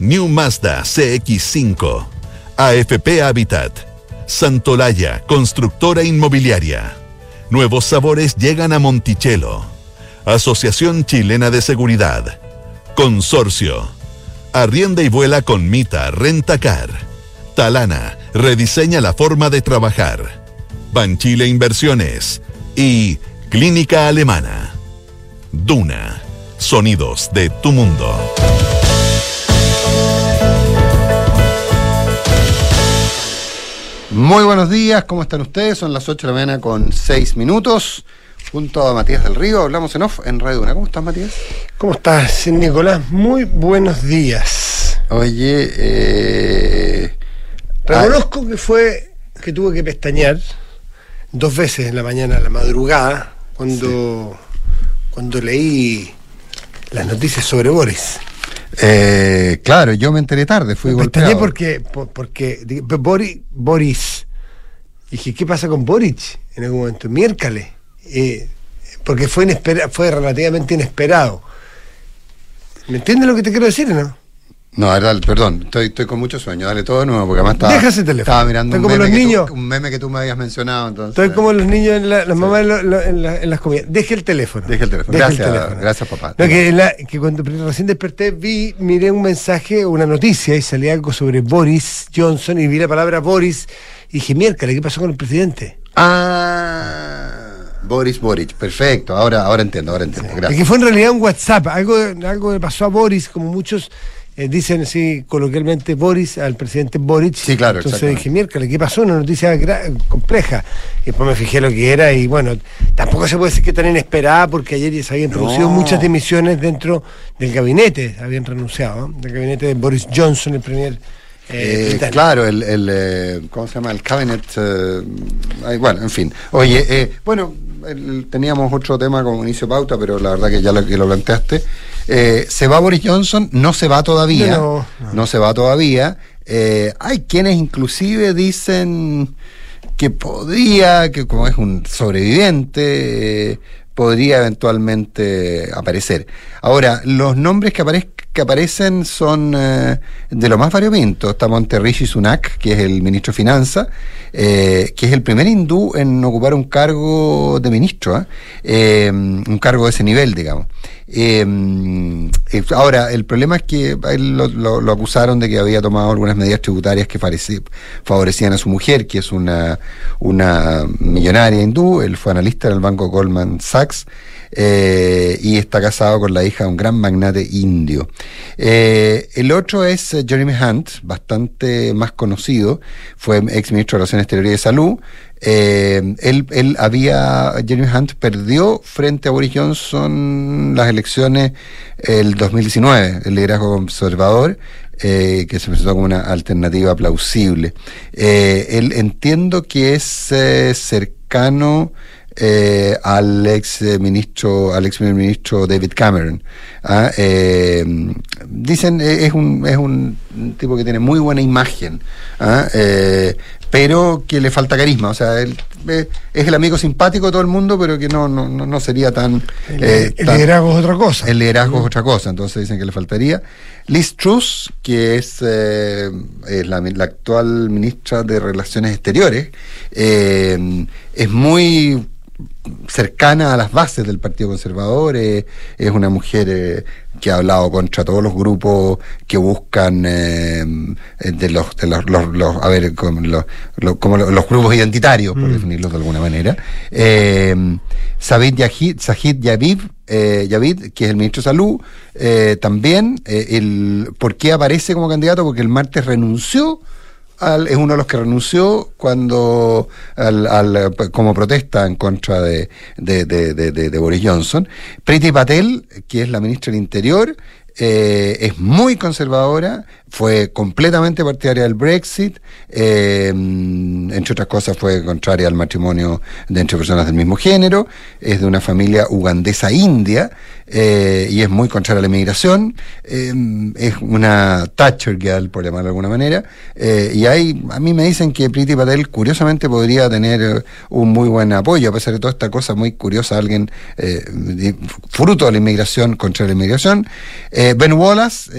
New Mazda CX5, AFP Habitat, Santolaya, constructora inmobiliaria. Nuevos sabores llegan a Monticello. Asociación Chilena de Seguridad. Consorcio. Arrienda y vuela con Mita Rentacar. Talana rediseña la forma de trabajar. Banchile Inversiones. Y Clínica Alemana. Duna. Sonidos de tu mundo. Muy buenos días, ¿cómo están ustedes? Son las 8 de la mañana con 6 minutos. Junto a Matías del Río, hablamos en off en Radio Una. ¿Cómo estás, Matías? ¿Cómo estás, Nicolás? Muy buenos días. Oye, eh... Reconozco que fue que tuve que pestañear dos veces en la mañana, a la madrugada, cuando, cuando leí las noticias sobre Boris. Eh, claro, yo me enteré tarde, fui Me golpeado. porque, por- porque Boris, Boris. Dije, ¿qué pasa con Boric? En algún momento, miércoles. Eh, porque fue, inespera- fue relativamente inesperado. ¿Me entiendes lo que te quiero decir o no? No, dale, perdón, estoy, estoy con mucho sueño. Dale todo de nuevo, porque además estaba, Deja ese teléfono. estaba mirando Estoy un como meme, los que tú- niños. un meme que tú me habías mencionado. Entonces, Estoy como los niños, en la, las mamás en, lo- lo- en la- en las comidas. Deje el teléfono. Deje el teléfono. Gracias, gracias, papá. No, que, la- que cuando recién desperté vi, miré un mensaje, una noticia y salía algo sobre Boris Johnson y vi la palabra Boris y dije, miércoles, ¿qué pasó con el presidente? Ah, Boris Boric, perfecto. Ahora, ahora entiendo, ahora entiendo. Gracias. que fue en realidad un WhatsApp, algo, algo le pasó a Boris, como muchos eh, dicen así coloquialmente Boris, al presidente Boric. Sí, claro, Entonces dije, miércoles, ¿qué pasó? Una noticia compleja. Y después me fijé lo que era y bueno, tampoco se puede decir que tan inesperada porque ayer ya se habían producido No. muchas demisiones dentro del gabinete, habían renunciado, ¿no? del gabinete de Boris Johnson, el primer... Eh, británico. claro, el, el, eh, ¿cómo se llama? El cabinet, eh, bueno, en fin. Oye, eh, bueno, el- teníamos otro tema como inicio de pauta, pero la verdad que ya lo, que lo planteaste. Eh, se va Boris Johnson, no se va todavía, No, no, no. se va todavía. Eh, hay quienes inclusive dicen que podría, que como es un sobreviviente, eh, podría eventualmente aparecer. Ahora, los nombres que, aparez- que aparecen son eh, de lo más variopinto. Está Monterrishi Sunak, que es el ministro de Finanzas, eh, que es el primer hindú en ocupar un cargo de ministro, ¿ah? Eh, un cargo de ese nivel, digamos. Eh, eh, ahora, el problema es que él lo, lo- lo acusaron de que había tomado algunas medidas tributarias que favorecían a su mujer, que es una, una millonaria hindú. Él fue analista en el banco Goldman Sachs eh, y está casado con la hija de un gran magnate indio. Eh, el otro es eh, Jeremy Hunt, bastante más conocido, fue ex ministro de Relaciones Exteriores y de Salud. Él, él había, Jeremy Hunt perdió frente a Boris Johnson las elecciones el 2019, el liderazgo conservador, que se presentó como una alternativa plausible. Eh, él entiendo que es cercano eh, al ex eh, ministro, al ex primer ministro David Cameron. ¿ah? Eh, dicen es un es un tipo que tiene muy buena imagen, ¿ah? Eh, pero que le falta carisma. O sea, él es el amigo simpático de todo el mundo, pero que no no, no, sería tan El, eh, el tan- liderazgo es otra cosa. el liderazgo es otra cosa, entonces dicen que le faltaría. Liz Truss, que es, eh, es la, la actual ministra de Relaciones Exteriores, eh, es muy cercana a las bases del Partido Conservador, eh, es una mujer eh, que ha hablado contra todos los grupos que buscan eh, eh, de los, de los, los- los- a ver, como los, como los, grupos identitarios, por definirlos de alguna manera. Eh, Sabid Yahid, Zahid Yavid, eh, Yavid, que es el ministro de Salud, eh, también, el, ¿por qué aparece como candidato? Porque el martes renunció al- es uno de los que renunció cuando al, al- como protesta en contra de, de, de- Boris Johnson. Priti Patel, que es la ministra del Interior, eh, es muy conservadora, fue completamente partidaria del Brexit, eh, entre otras cosas fue contraria al matrimonio de entre personas del mismo género, es de una familia ugandesa india eh, y es muy contraria a la inmigración, eh, es una Thatcher girl, por llamarlo de alguna manera, eh, y hay, a mí me dicen que Priti Patel curiosamente podría tener eh, un muy buen apoyo, a pesar de toda esta cosa muy curiosa, alguien fruto de la inmigración contra la inmigración. Ben Wallace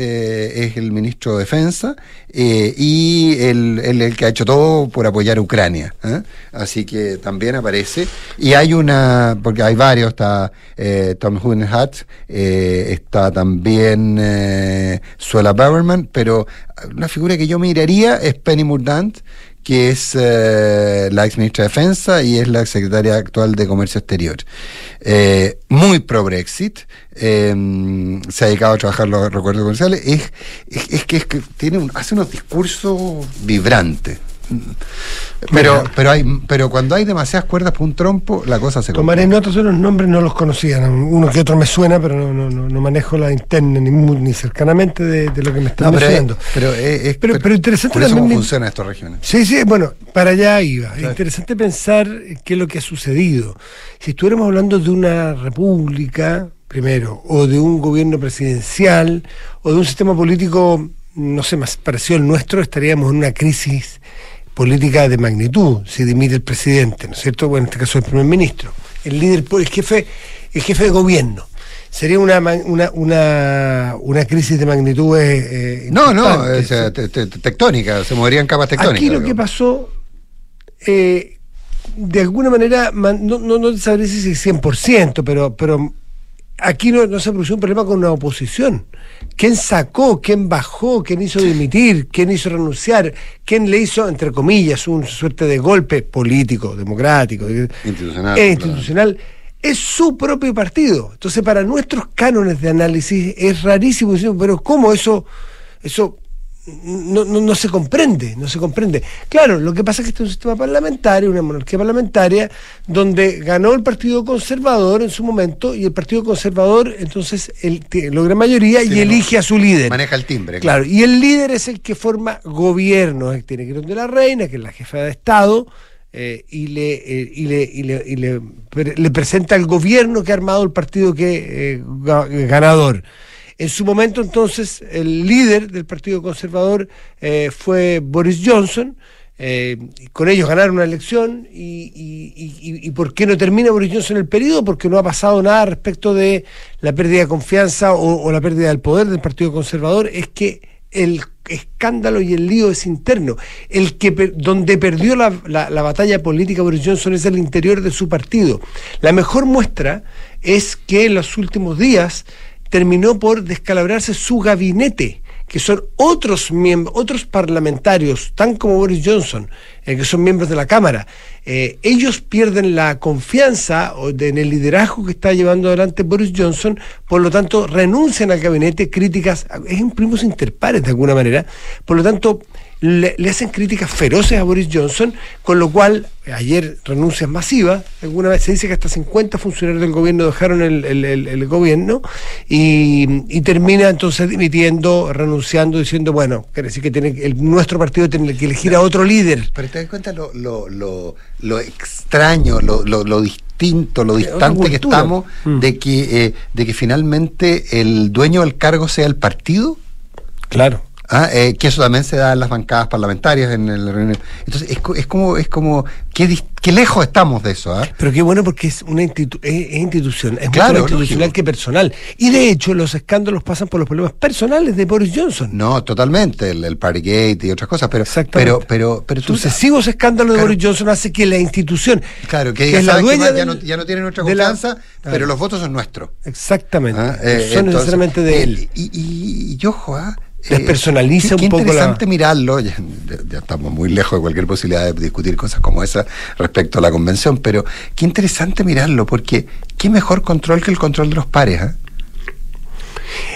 es el ministro de Defensa eh, y el, el, que ha hecho todo por apoyar a Ucrania. ¿eh? Así que también aparece. Y hay una, porque hay varios, está eh, Tom Hudenhat, eh, está también Suela Baberman, pero una figura que yo miraría es Penny Murdant, que es eh, la ex ministra de Defensa y es la secretaria actual de Comercio Exterior. Eh, muy pro-Brexit, eh, se ha dedicado a trabajar los recuerdos comerciales, es, es, que, es que tiene un- hace unos discursos vibrantes. Pero, pero, hay, pero cuando hay demasiadas cuerdas para un trompo, la cosa se Tomaré complica. notas los nombres, no los conocía. ¿no? Uno que otro me suena, pero no, no, no, manejo la interna ni, ni cercanamente de, de lo que me están No, pero, es, mencionando. pero, es- es- Pero- pero interesante por eso también cómo funcionan estas regiones. Sí, sí, bueno, para allá iba. Es interesante pensar qué es lo que ha sucedido. Si estuviéramos hablando de una república, primero, o de un gobierno presidencial, o de un sistema político, no sé, más parecido al nuestro, estaríamos en una crisis política de magnitud, si dimite el presidente, ¿no es cierto? Bueno, en este caso el primer ministro, el líder, el jefe, el jefe de gobierno. Sería una, una, una, una crisis de magnitud. eh, eh, No, no, es, eh, ¿sí? te- te- tectónica, se moverían capas tectónicas. Aquí lo que pasó, eh, de alguna manera, man- no, no, no sabré si es 100%, pero, pero aquí no, no se produjo un problema con una oposición. ¿Quién sacó? ¿Quién bajó? ¿Quién hizo dimitir? ¿Quién hizo renunciar? ¿Quién le hizo, entre comillas, una suerte de golpe político, democrático, Institucional, eh, claro. institucional? Es su propio partido. Entonces, para nuestros cánones de análisis es rarísimo decir, pero ¿cómo eso, eso no, no, no se comprende, no se comprende. Claro, lo que pasa es que este es un sistema parlamentario, una monarquía parlamentaria, donde ganó el Partido Conservador en su momento y el Partido Conservador entonces el, logra mayoría Sí, y elige a su líder. Maneja el timbre. Claro, y el líder es el que forma gobierno, el que tiene que ir donde la reina, que es la jefa de Estado, eh, y, le, eh, y, le, y, le, y le pre- le presenta el gobierno que ha armado el partido que eh, ga- ganador. En su momento, entonces, el líder del Partido Conservador eh, fue Boris Johnson. eh, con ellos ganaron una elección y, por qué no termina Boris Johnson el periodo? Porque no ha pasado nada respecto de la pérdida de confianza o, la pérdida del poder del Partido Conservador. Es que el escándalo y el lío es interno. El que donde perdió la batalla política Boris Johnson es el interior de su partido. La mejor muestra es que en los últimos días terminó por descalabrarse su gabinete, que son otros miembros, otros parlamentarios, tan como Boris Johnson, eh, que son miembros de la Cámara. Eh, ellos pierden la confianza en el liderazgo que está llevando adelante Boris Johnson, por lo tanto renuncian al gabinete, críticas, es un primos interpares de alguna manera, por lo tanto le, le hacen críticas feroces a Boris Johnson, con lo cual ayer renuncias masivas, alguna vez se dice que hasta 50 funcionarios del gobierno dejaron el, el- el- el gobierno y, y termina entonces dimitiendo, renunciando, diciendo, bueno, quiere decir que tiene, el, nuestro partido tiene que elegir a otro líder. Pero te das cuenta lo, lo, lo, lo extraño, lo, lo, lo distinto, lo distante que estamos Mm. de que eh, de que finalmente el dueño del cargo sea el partido. Claro. Ah, eh, que eso también se da en las bancadas parlamentarias en el reunión. Entonces es, es como es como qué, qué lejos estamos de eso, ¿ah? Pero qué bueno porque es una institu- es, es institución, es Claro, más institucional lógico. que personal. Y de hecho los escándalos pasan por los problemas personales de Boris Johnson. No, totalmente, el, el Partygate y otras cosas, pero Exactamente. pero pero pero tú Sucesivos escándalos de. Boris Johnson hace que la institución, Claro, que, que es la que dueña ya, no, del- ya no tiene nuestra la- confianza, Claro. pero los votos son nuestros. exactamente, Ah, eh, son entonces, necesariamente de eh, él. Y, y, y ojo, ¿ah? Despersonaliza qué- un qué poco la- interesante mirarlo. Ya, ya estamos muy lejos de cualquier posibilidad de discutir cosas como esa respecto a la convención, pero qué interesante mirarlo, porque qué mejor control que el control de los pares. ¿ah?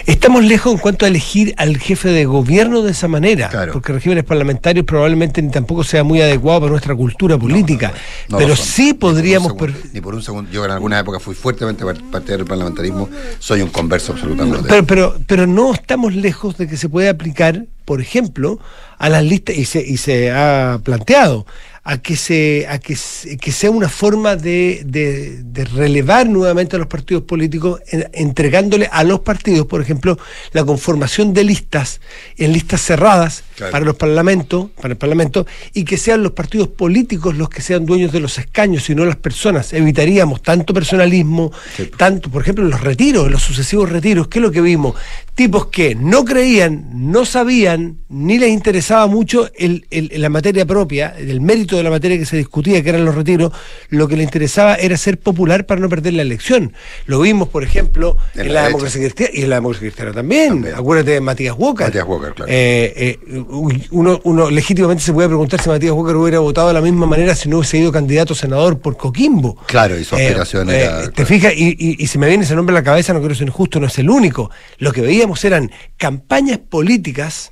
Estamos lejos en cuanto a elegir al jefe de gobierno de esa manera, Claro. porque regímenes parlamentarios probablemente ni tampoco sea muy adecuado para nuestra cultura política, No pero sí Ni por podríamos... segundo- per- Ni por un segundo. Yo en alguna época fui fuertemente par- partidario del parlamentarismo, soy un converso absolutamente. Pero, pero, pero no estamos lejos de que se pueda aplicar, por ejemplo, a las listas, y se, y se ha planteado, a que se, a que, que sea una forma de, de- de relevar nuevamente a los partidos políticos, en- entregándole a los partidos, por ejemplo, la conformación de listas, en listas cerradas Claro. para los parlamentos, para el parlamento, y que sean los partidos políticos los que sean dueños de los escaños y no las personas. Evitaríamos tanto personalismo, Sí. tanto, por ejemplo, los retiros, los sucesivos retiros, ¿qué es lo que vimos? tipos que no creían, no sabían, ni les interesaba mucho el, el- la materia propia, el mérito de la materia que se discutía, que eran los retiros, lo que les interesaba era ser popular para no perder la elección. Lo vimos, por ejemplo, En en, la democracia cristiana y en la democracia cristiana también. También. Acuérdate de Matías Walker. Matías Walker, claro. Eh, eh, uno, uno legítimamente se puede preguntar si Matías Walker hubiera votado de la misma manera si no hubiese sido candidato a senador por Coquimbo. Claro, y su aspiración era- ¿Te claro. fijas? Y, y- y si me viene ese nombre a la cabeza, no quiero ser injusto, no es el único. Lo que veíamos eran campañas políticas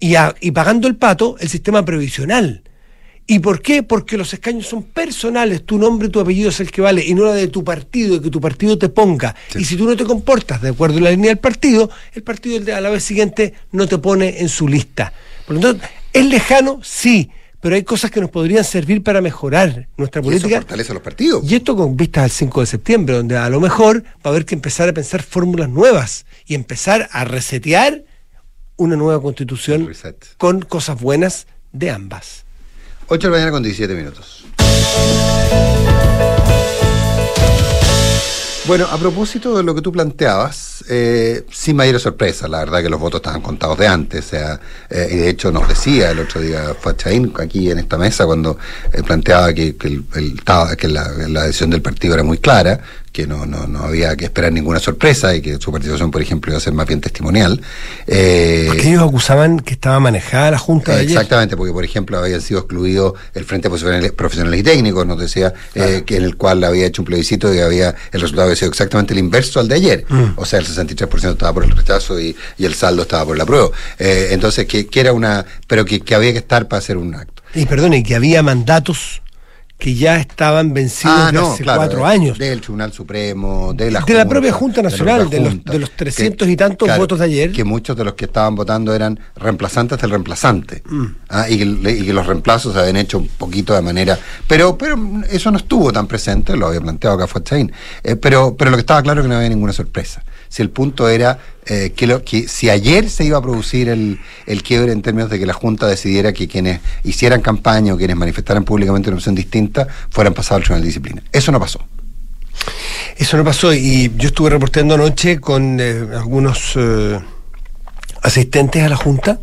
y, a- y pagando el pato el sistema previsional. ¿Y por qué? Porque los escaños son personales, tu nombre tu apellido es el que vale, y no la de tu partido, y que tu partido te ponga. Sí. Y si tú no te comportas de acuerdo a la línea del partido, el partido a la vez siguiente no te pone en su lista. Por lo tanto, ¿es lejano? Sí, pero hay cosas que nos podrían servir para mejorar nuestra Y eso política. fortalece a los partidos. Y esto con vistas al 5 de septiembre, donde a lo mejor va a haber que empezar a pensar fórmulas nuevas y empezar a resetear una nueva constitución con cosas buenas de ambas. 8 de la mañana con 17 minutos. Bueno, a propósito de lo que tú planteabas, eh, sin mayor sorpresa, la verdad que los votos estaban contados de antes, o sea, eh, y de hecho nos decía el otro día Fachaín aquí en esta mesa cuando eh, planteaba que, el- que la, la decisión del partido era muy clara, que no, no, no había que esperar ninguna sorpresa y que su participación, por ejemplo, iba a ser más bien testimonial. Eh, Porque ellos acusaban que estaba manejada la Junta de ayer. Exactamente, porque por ejemplo habían sido excluidos el Frente Profesionales y Técnicos, nos decía, eh, que en el cual había hecho un plebiscito y había el resultado había sido exactamente el inverso al de ayer. Mm. O sea, el 63% estaba por el rechazo y, y el saldo estaba por la prueba. Eh, entonces, que, que era una. Pero que, que había que estar para hacer un acto. Y perdone, que había mandatos que ya estaban vencidos de hace cuatro años. Del Tribunal Supremo, de la De la propia Junta Nacional, de los- Junta, de los 300 y tantos votos de ayer. Que muchos de los que estaban votando eran reemplazantes del reemplazante. Mm. Ah, y, que, le- y que los reemplazos se habían hecho un poquito de manera. Pero pero eso no estuvo tan presente, lo había planteado acá Fachain. Eh, pero, pero lo que estaba claro es que no había ninguna sorpresa. Si el punto era eh, que, lo, que si ayer se iba a producir el, el quiebre en términos de que la Junta decidiera que quienes hicieran campaña o quienes manifestaran públicamente una opción distinta fueran pasados al Tribunal de Disciplina. Eso no pasó. Eso no pasó y yo estuve reporteando anoche con eh, algunos eh, asistentes a la Junta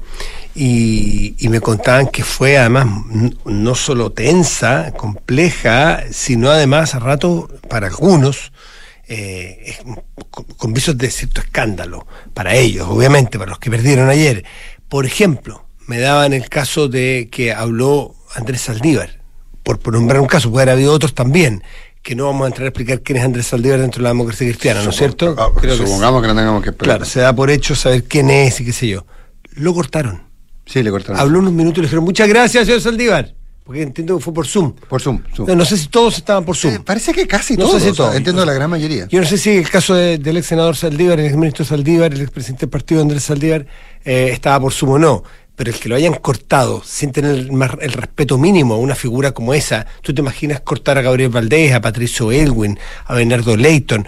y, y me contaban que fue además no solo tensa, compleja, sino además a rato para algunos eh, es- con, visos de cierto escándalo, para ellos, obviamente, para los que perdieron ayer. Por ejemplo, me daban el caso de que habló Andrés Saldívar, por, por nombrar un caso, puede haber habido otros también, que no vamos a entrar a explicar quién es Andrés Saldívar dentro de la democracia cristiana, ¿no es cierto? Ah, Creo que supongamos que no tengamos que esperar. Claro, se da por hecho saber quién es y qué sé yo. Lo cortaron. Sí, le cortaron. Habló unos minutos y le dijeron, muchas gracias, señor Saldívar. Porque entiendo que fue por Zoom. Por Zoom. Zoom. No, no sé si todos estaban por Zoom. Eh, parece que casi No todos. sé si todos. entiendo la gran mayoría. Yo no sé si el caso de- del ex senador Saldívar, el ex ministro Saldívar, el ex presidente del partido Andrés Saldívar, eh, estaba por Zoom o no. Pero el que lo hayan cortado sin tener el, más- el respeto mínimo a una figura como esa, tú te imaginas cortar a Gabriel Valdés, a Patricio Elwin, a Bernardo Leighton.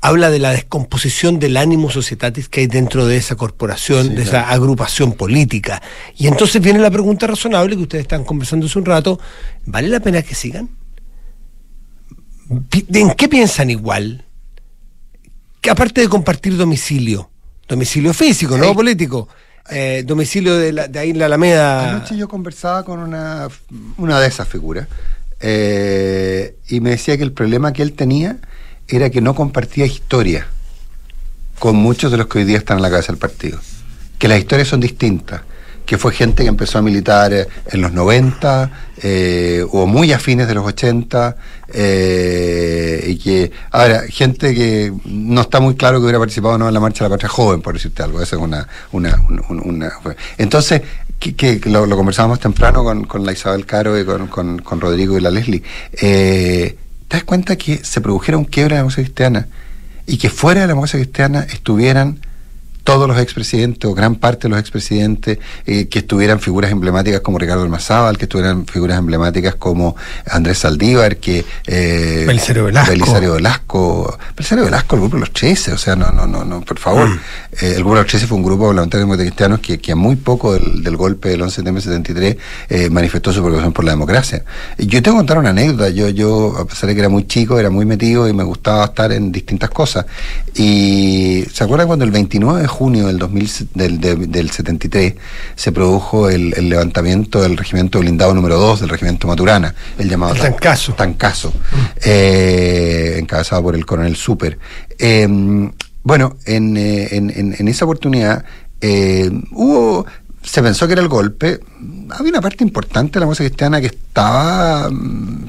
Habla de la descomposición del ánimo societatis que hay dentro de esa corporación, Sí, de claro. esa agrupación política. Y entonces viene la pregunta razonable que ustedes están conversando hace un rato: ¿vale la pena que sigan? ¿En qué piensan igual? Que aparte de compartir domicilio, domicilio físico, no político, eh, domicilio de, la, de ahí en la Alameda. Anoche yo conversaba con una, una de esas figuras eh, y me decía que el problema que él tenía era que no compartía historia con muchos de los que hoy día están en la cabeza del partido. Que las historias son distintas. Que fue gente que empezó a militar eh, en los 90 eh, o muy a fines de los 80. eh, y que, ahora, gente que no está muy claro que hubiera participado o no en la marcha de la patria joven, por decirte algo. Esa es una. una, una, entonces, que, lo, conversábamos temprano con, con la Isabel Caro y con, con, Rodrigo y la Leslie. ¿Te das cuenta que se produjera un quiebre en la democracia cristiana y que fuera de la democracia cristiana estuvieran todos los expresidentes o gran parte de los expresidentes, eh, que estuvieran figuras emblemáticas como Ricardo Almazábal, que estuvieran figuras emblemáticas como Andrés Saldívar, que... Eh, Belisario Velasco. Belisario Velasco. Belisario Velasco, el grupo de los 13, o sea, no, no, no, no por favor. Mm. Eh, el grupo de los 13 fue un grupo parlamentario de cristianos que, que a muy poco del, del golpe del 11 de septiembre de 73 eh, manifestó su preocupación por la democracia. Yo te voy a contar una anécdota. Yo, yo, a pesar de que era muy chico, era muy metido y me gustaba estar en distintas cosas. Y ¿se acuerdan cuando el 29 de junio del, 2000, del, del, del 73 se produjo el, el, levantamiento del regimiento blindado número 2 del regimiento Maturana, el llamado el Tancaso. Tancaso, eh, encabezado por el coronel Super. Eh, bueno, en, eh, en, en, en, esa oportunidad eh, hubo se pensó que era el golpe. Había una parte importante de la música cristiana que estaba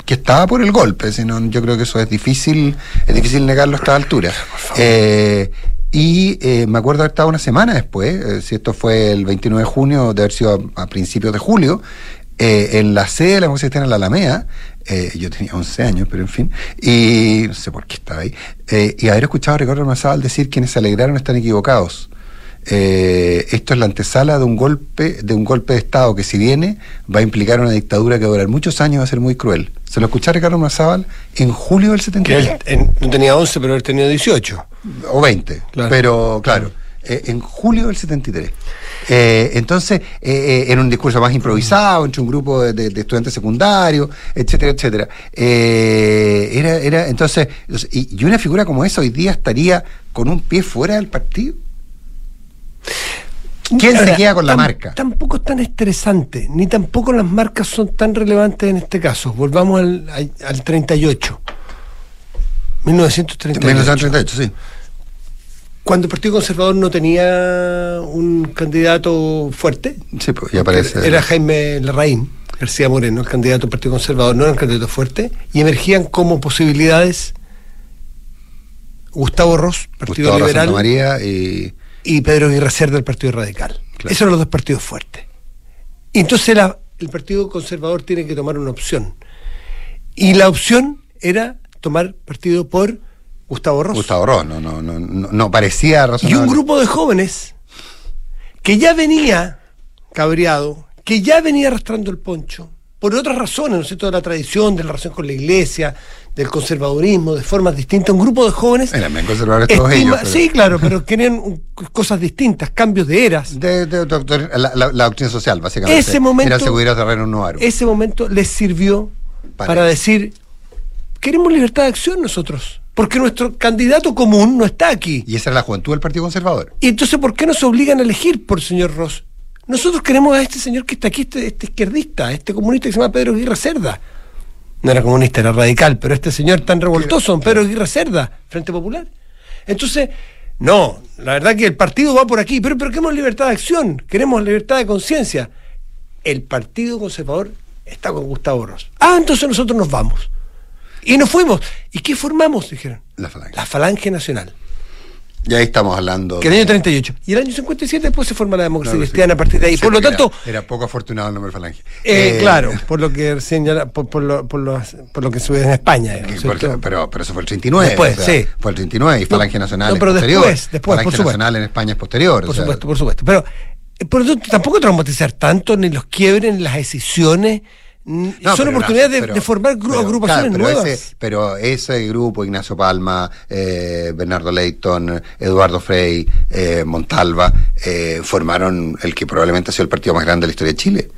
que estaba por el golpe, sino yo creo que eso es difícil, es difícil negarlo a esta altura. Eh, y eh, me acuerdo haber estado una semana después, eh, si esto fue el 29 de junio, de haber sido a, principios de julio, eh, en la sede de la cristiana en la Alameda, eh, yo tenía 11 años, pero en fin, y no sé por qué estaba ahí, y haber escuchado a Ricardo Mazábal decir quienes se alegraron están equivocados. Eh, esto es la antesala de un golpe de un golpe de estado que si viene va a implicar una dictadura que va a durar muchos años va a ser muy cruel. Se lo escuché a Ricardo Mazábal en julio del 73. Él, en, no tenía 11, pero él tenía 18. O 20, claro. pero claro, eh, en julio del 73. Eh, entonces, eh, en un discurso más improvisado, entre un grupo de, de, de estudiantes secundarios, etcétera, etcétera. era, era, entonces, y, y una figura como esa hoy día estaría con un pie fuera del partido. ¿Quién Ahora, se queda con la marca? Tampoco es tan estresante, ni tampoco las marcas son tan relevantes en este caso. Volvamos al, al, al 38. 1938. 1938, sí. Cuando el Partido Conservador no tenía un candidato fuerte, sí, pues ya aparece. Era Jaime Larraín, García Moreno, el candidato del Partido Conservador, no era un candidato fuerte, y emergían como posibilidades Gustavo Ross, Partido Gustavo Liberal. María y y Pedro Aguirre Cerda del Partido Radical. Claro. Esos eran los dos partidos fuertes. Y entonces la, el Partido Conservador tiene que tomar una opción. Y la opción era tomar partido por Gustavo Ross. Gustavo Ross, no, no, no, no, no parecía razonable. Y un grupo de jóvenes que ya venía cabreado, que ya venía arrastrando el poncho, por otras razones, ¿no es cierto?, de la tradición, de la relación con la iglesia, del conservadurismo, de formas distintas, un grupo de jóvenes. Eran bien conservadores todos estima, ellos. Pero... Sí, claro, pero querían cosas distintas, cambios de eras. De, de, de la, la, la, doctrina social, básicamente. Ese momento, Era seguridad terreno nuevo. Ese momento les sirvió para, para decir, queremos libertad de acción nosotros. Porque nuestro candidato común no está aquí. Y esa era la juventud del Partido Conservador. Y entonces, ¿por qué nos obligan a elegir por el señor Ross? Nosotros queremos a este señor que está aquí, este, este izquierdista, este comunista que se llama Pedro Aguirre Cerda. No era comunista, era radical, pero este señor tan revoltoso, Pedro Aguirre Cerda, Frente Popular. Entonces, no, la verdad que el partido va por aquí, pero, pero queremos libertad de acción, queremos libertad de conciencia. El Partido Conservador está con Gustavo Ross. Ah, entonces nosotros nos vamos. Y nos fuimos. ¿Y qué formamos? Dijeron. La Falange. La Falange Nacional. Y ahí estamos hablando. Que el año 38. Y el año 57 después se forma la democracia claro, cristiana sí. a partir de ahí. Sí, por lo tanto. Era, era, poco afortunado el nombre Falange. Eh, eh, claro, por lo que señala, por, por, lo, por, lo, por lo que se ve en España. Pero, pero eso fue el 39. Después, o sea, sí. Fue el 39 y Falange no, Nacional no, pero es posterior. Después, después, Falange por. Nacional en España es posterior. Por o sea, supuesto, por supuesto. Pero por lo tanto, tampoco traumatizar tanto ni los quiebres, ni las decisiones. No, son oportunidades de, pero, de, formar pero, agrupaciones claro, nuevas. Ese, pero ese grupo, Ignacio Palma, eh, Bernardo Leighton, Eduardo Frey, eh, Montalva, eh, formaron el que probablemente ha sido el partido más grande de la historia de Chile.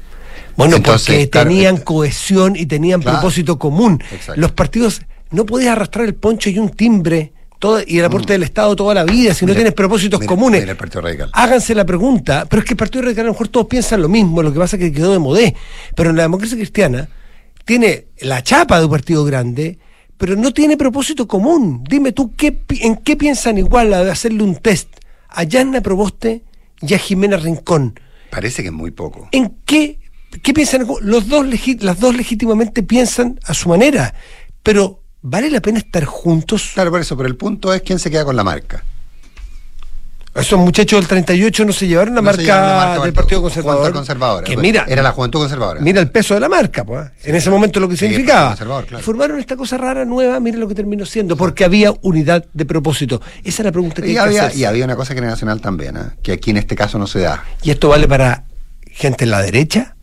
Bueno, Entonces, porque claro, tenían cohesión y tenían claro, propósito común. Exacto. Los partidos, no podías arrastrar el poncho y un timbre todo, y el aporte mm. del Estado toda la vida, si mira, no tienes propósitos mira, comunes. Mira el Partido Radical. Háganse la pregunta, pero es que el Partido Radical a lo mejor todos piensan lo mismo, lo que pasa es que quedó de modé. Pero en la democracia cristiana tiene la chapa de un partido grande, pero no tiene propósito común. Dime tú, ¿qué, ¿en qué piensan igual a hacerle un test a Yanna Proboste y a Jimena Rincón? Parece que es muy poco. ¿En qué, qué piensan? Los dos, las dos legítimamente piensan a su manera, pero ¿Vale la pena estar juntos? Claro, por eso, pero el punto es quién se queda con la marca. Esos muchachos del 38 no se llevaron la, no marca, llevaron la marca, del Partido Conservador. conservadora. Que mira, era la Juventud Conservadora. Mira el peso de la marca, pues. En ese momento lo que sí, significaba. Claro. Formaron esta cosa rara, nueva, mira lo que terminó siendo, porque había unidad de propósito. Esa es la pregunta que y hay había, que hacerse. Y había una cosa generacional también, ¿eh? que aquí en este caso no se da. Y esto vale para gente en la derecha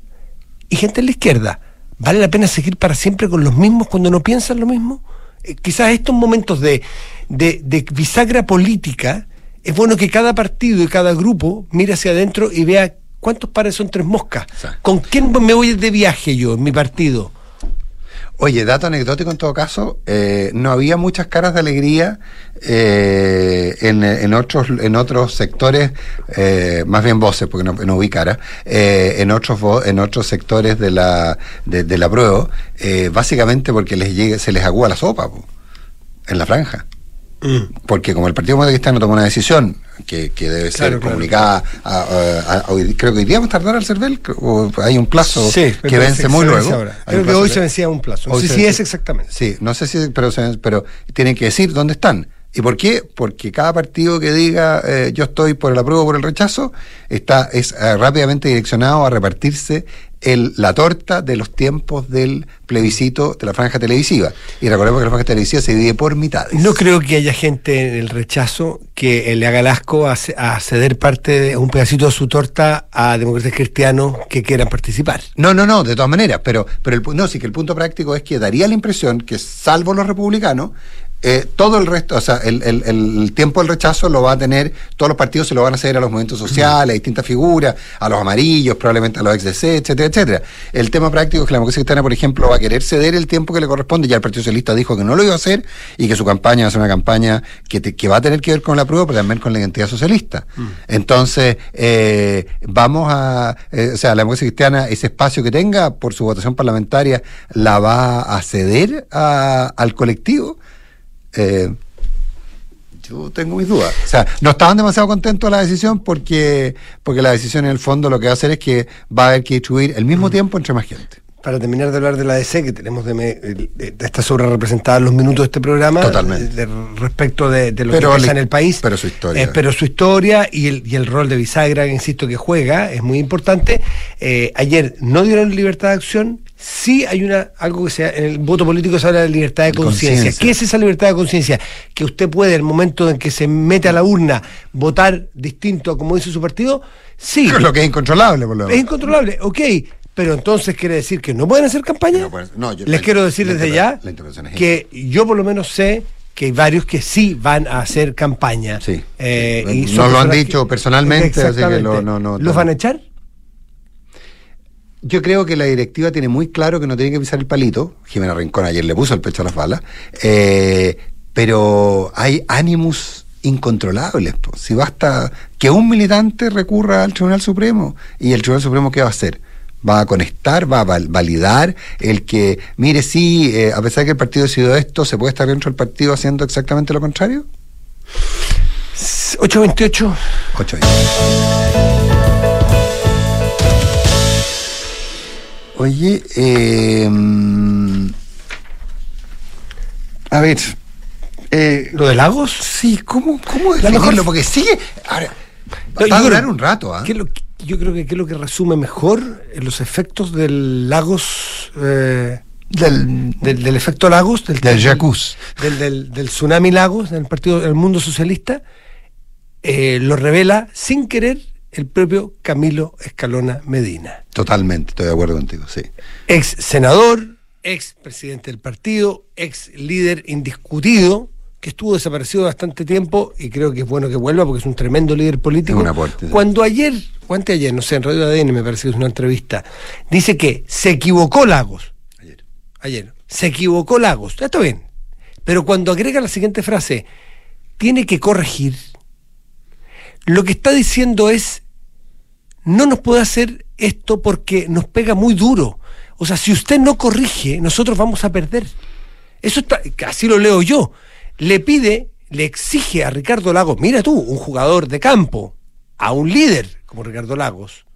y gente en la izquierda. ¿Vale la pena seguir para siempre con los mismos cuando no piensan lo mismo? Eh, quizás estos momentos de, de, de, bisagra política, es bueno que cada partido y cada grupo mire hacia adentro y vea cuántos pares son tres moscas. Sí. ¿Con quién me voy de viaje yo en mi partido? Oye, dato anecdótico en todo caso, eh, no había muchas caras de alegría eh, en, en, otros en otros sectores, eh, más bien voces, porque no, no vi cara, eh, en otros en otros sectores de la de, de la prueba, eh, básicamente porque les llegue, se les agúa la sopa en la franja. Porque como el Partido Demócrata Cristiano tomó una decisión que, que debe ser Claro, comunicada, a- a- a- hoy- creo que hoy día a tardar al CERVEL, o hay un plazo Sí, que vence muy luego. ahora. Creo que hoy se vencía un plazo. No sé si es exactamente. Sí, no sé si, pero, se- pero tienen que decir dónde están. ¿Y por qué? Porque cada partido que diga eh, yo estoy por el apruebo o por el rechazo está es eh, rápidamente direccionado a repartirse el, la torta de los tiempos del plebiscito de la franja televisiva. Y recordemos que la franja televisiva se divide por mitades. No creo que haya gente en el rechazo que eh, le haga el asco a, a ceder parte de un pedacito de su torta a demócratas cristianos que quieran participar. No, no, no, de todas maneras, pero, pero el, no, sí que el punto práctico es que daría la impresión que, salvo los republicanos, eh, todo el resto, o sea, el, el- el tiempo del rechazo lo va a tener, todos los partidos se lo van a hacer a los movimientos sociales, a distintas figuras, a los amarillos, probablemente a los ex etcétera, etcétera. El tema práctico es que la democracia cristiana, por ejemplo, va a querer ceder el tiempo que le corresponde, ya el Partido Socialista dijo que no lo iba a hacer y que su campaña va a ser una campaña que, te- que va a tener que ver con la prueba, pero también con la identidad socialista. Entonces, eh, vamos a, eh, o sea, la democracia cristiana, ese espacio que tenga por su votación parlamentaria, la va a ceder a- al colectivo. Eh, yo tengo mis dudas. O sea, no estaban demasiado contentos de la decisión porque, porque la decisión en el fondo lo que va a hacer es que va a haber que distribuir el mismo tiempo entre más gente. Para terminar de hablar de la DC, que tenemos de, de- de- está sobre representada en los minutos de este programa, Totalmente. de- respecto de, lo Pero que pasa en el país. pero su historia. Eh, pero su historia y el, y el rol de bisagra, que insisto, que juega, es muy importante. Eh, ayer no dieron libertad de acción. Sí hay una algo que sea en el voto político se habla de libertad de conciencia. ¿Qué es esa libertad de conciencia? Que usted puede, en el momento en que se mete a la urna, votar distinto a como dice su partido. Sí, Lo que es incontrolable, por lo es incontrolable, ok, pero entonces quiere decir que no pueden hacer campaña. No pueden- no, yo- Les la- quiero decir la desde ya la es que yo por lo menos sé que hay varios que sí van a hacer campaña. Sí. Eh, Sí. y Nos lo han dicho personalmente, así que lo- no- no- ¿Los van a echar? Yo creo que la directiva tiene muy claro que no tiene que pisar el palito. Jimena Rincón ayer le puso el pecho a las balas. Eh, pero hay ánimos incontrolables. Si basta que un militante recurra al Tribunal Supremo y el Tribunal Supremo, ¿qué va a hacer? Va a conectar, va a val- validar el que, mire, sí, eh, a pesar de que el partido decidió esto, ¿se puede estar dentro del partido haciendo exactamente lo contrario? 828. Ocho años. Oye, eh, a ver, eh, ¿Lo de Lagos? sí, ¿cómo, cómo definirlo? mejor- Porque sigue, ahora, No, va a durar un rato, ¿ah? ¿qué es lo que- yo creo que es lo que resume mejor eh, los efectos del Lagos. eh, Del, del, del efecto Lagos, del, del, del, del tsunami Lagos, del partido del mundo socialista, eh, lo revela sin querer el propio Camilo Escalona Medina. Totalmente, estoy de acuerdo contigo, sí. Ex senador, ex presidente del partido, ex líder indiscutido, que estuvo desaparecido bastante tiempo y creo que es bueno que vuelva porque es un tremendo líder político. Aporte, sí. Cuando ayer, o anteayer, no sé, en Radio ADN me parece que es una entrevista, dice que se equivocó Lagos. Ayer. Ayer. Se equivocó Lagos. Está bien. Pero cuando agrega la siguiente frase, tiene que corregir, lo que está diciendo es, no nos puede hacer esto porque nos pega muy duro. O sea, si usted no corrige, nosotros vamos a perder. Eso está, así lo leo yo. Le pide, le exige a Ricardo Lagos, mira tú, un jugador de campo, a un líder como Ricardo Lagos,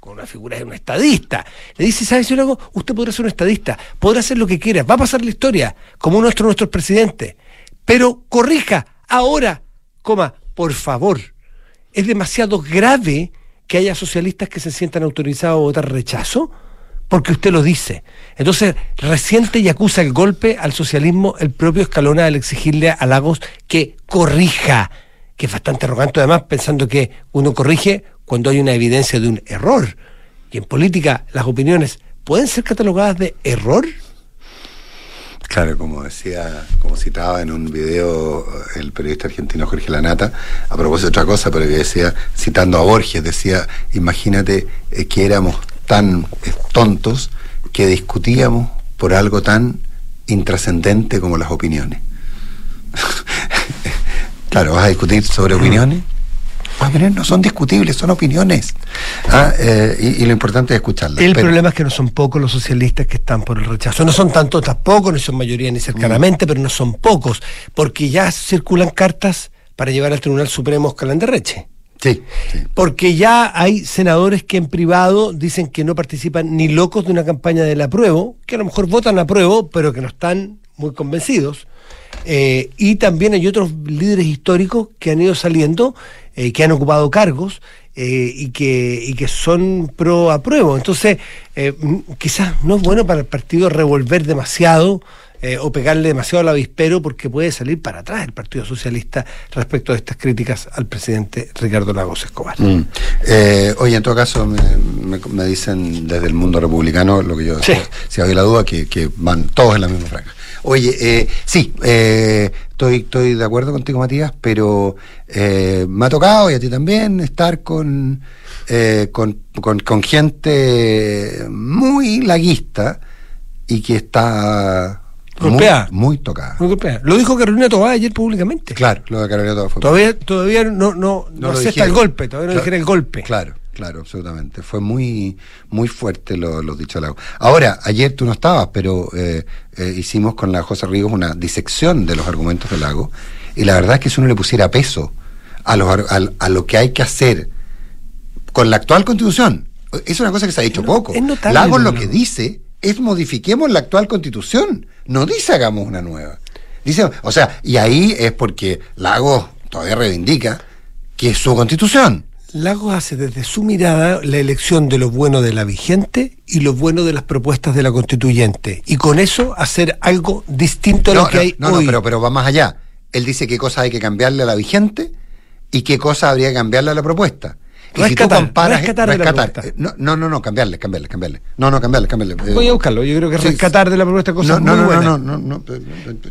con una figura de un estadista. Le dice, ¿sabe, señor Lagos? Usted podrá ser un estadista, podrá hacer lo que quiera, va a pasar la historia, como nuestro, nuestro presidente. Pero corrija, ahora, coma, por favor. Es demasiado grave que haya socialistas que se sientan autorizados a votar rechazo, porque usted lo dice. Entonces, resiente y acusa el golpe al socialismo el propio Escalona al exigirle a Lagos que corrija, que es bastante arrogante además, pensando que uno corrige cuando hay una evidencia de un error. Y en política, las opiniones pueden ser catalogadas de error. Claro, como decía, como citaba en un video el periodista argentino Jorge Lanata, a propósito de otra cosa, pero que decía, citando a Borges, decía, imagínate eh, que éramos tan eh, tontos que discutíamos por algo tan intrascendente como las opiniones. claro, vas a discutir sobre opiniones. Las opiniones no son discutibles, son opiniones. Ah, eh, y, y lo importante es escucharlas. El Pero- problema es que no son pocos los socialistas que están por el rechazo. No son tantos tampoco, no son mayoría ni cercanamente, pero no son pocos, porque ya circulan cartas para llevar al Tribunal Supremo Oscar Landerreche. Sí. Porque ya hay senadores que en privado dicen que no participan ni locos de una campaña del apruebo, que a lo mejor votan apruebo, pero que no están muy convencidos. Eh, y también hay otros líderes históricos que han ido saliendo, eh, que han ocupado cargos eh, y, que, y que son pro apruebo. Entonces, mm, quizás no es bueno para el partido revolver demasiado eh, o pegarle demasiado al avispero porque puede salir para atrás el Partido Socialista respecto a estas críticas al presidente Ricardo Lagos Escobar. Mm. Eh, oye, en todo caso, me, me- me dicen desde el mundo republicano, lo que yo, Sí. si había la duda, que, que van todos en la misma franja. Oye, eh, sí, estoy, estoy de acuerdo contigo, Matías, pero me ha tocado, y a ti también, estar con, con, con, con gente muy laguista y que está Golpeada. muy tocada. Muy golpeada. Lo dijo Carolina Tobá ayer públicamente. Claro, lo de Carolina fue Todavía, todavía no, no, no, lo acepta dijeron. el golpe, todavía no Claro, dijera el golpe. Claro, claro, absolutamente. Fue muy, muy fuerte lo- los dichos de Lago. Ahora, ayer tú no estabas, pero eh, eh, hicimos con la José Rigos una disección de los argumentos de Lago. Y la verdad es que si uno le pusiera peso a, los, al- a, lo que hay que hacer con la actual constitución, es una cosa que se ha dicho No, poco. Lagos lo lo que dice es modifiquemos la actual constitución. No dice hagamos una nueva. Dice, o sea, y ahí es porque Lagos todavía reivindica que es su constitución. Lagos hace desde su mirada la elección de lo bueno de la vigente y lo bueno de las propuestas de la constituyente. Y con eso hacer algo distinto a No, lo que no, hay no, no, pero, pero va más allá. Él dice qué cosas hay que cambiarle a la vigente y qué cosas habría que cambiarle a la propuesta. Rescatar, rescatar de la rescatar, propuesta. eh, no, no, no, no, cambiarle, cambiarle, cambiarle. No, no, cambiarle, cambiarle. eh, Voy a buscarlo. Yo creo que sí, rescatar de la propuesta cosas no, muy no, buenas. no, no, no, no, eh,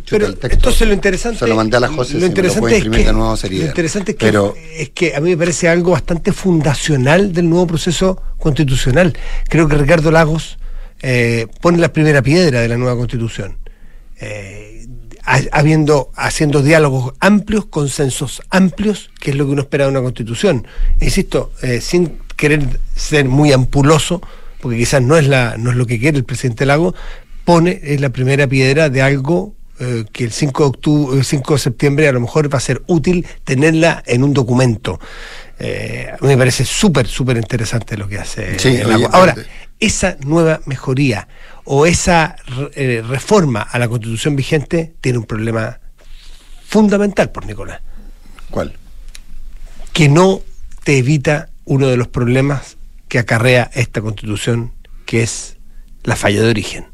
Pero el texto. entonces lo interesante Se lo mandé a la José, lo si me interesante puede es que, de nuevo sería lo interesante es que, Pero- es que a mí me parece algo bastante fundacional del nuevo proceso constitucional. Creo que Ricardo Lagos eh, pone la primera piedra de la nueva constitución. Eh, habiendo, haciendo diálogos amplios, consensos amplios, que es lo que uno espera de una constitución. Insisto, eh, sin querer ser muy ampuloso, porque quizás no es, la, no es lo que quiere el presidente Lago, pone es la primera piedra de algo eh, que el 5 de, octubre, el 5 de septiembre a lo mejor va a ser útil tenerla en un documento. Eh, a mí me parece súper, súper interesante lo que hace Sí, el Lago. Ahora, eh, esa nueva mejoría o esa eh, reforma a la constitución vigente tiene un problema fundamental por Nicolás, ¿Cuál? que no te evita uno de los problemas que acarrea esta constitución, que es la falla de origen.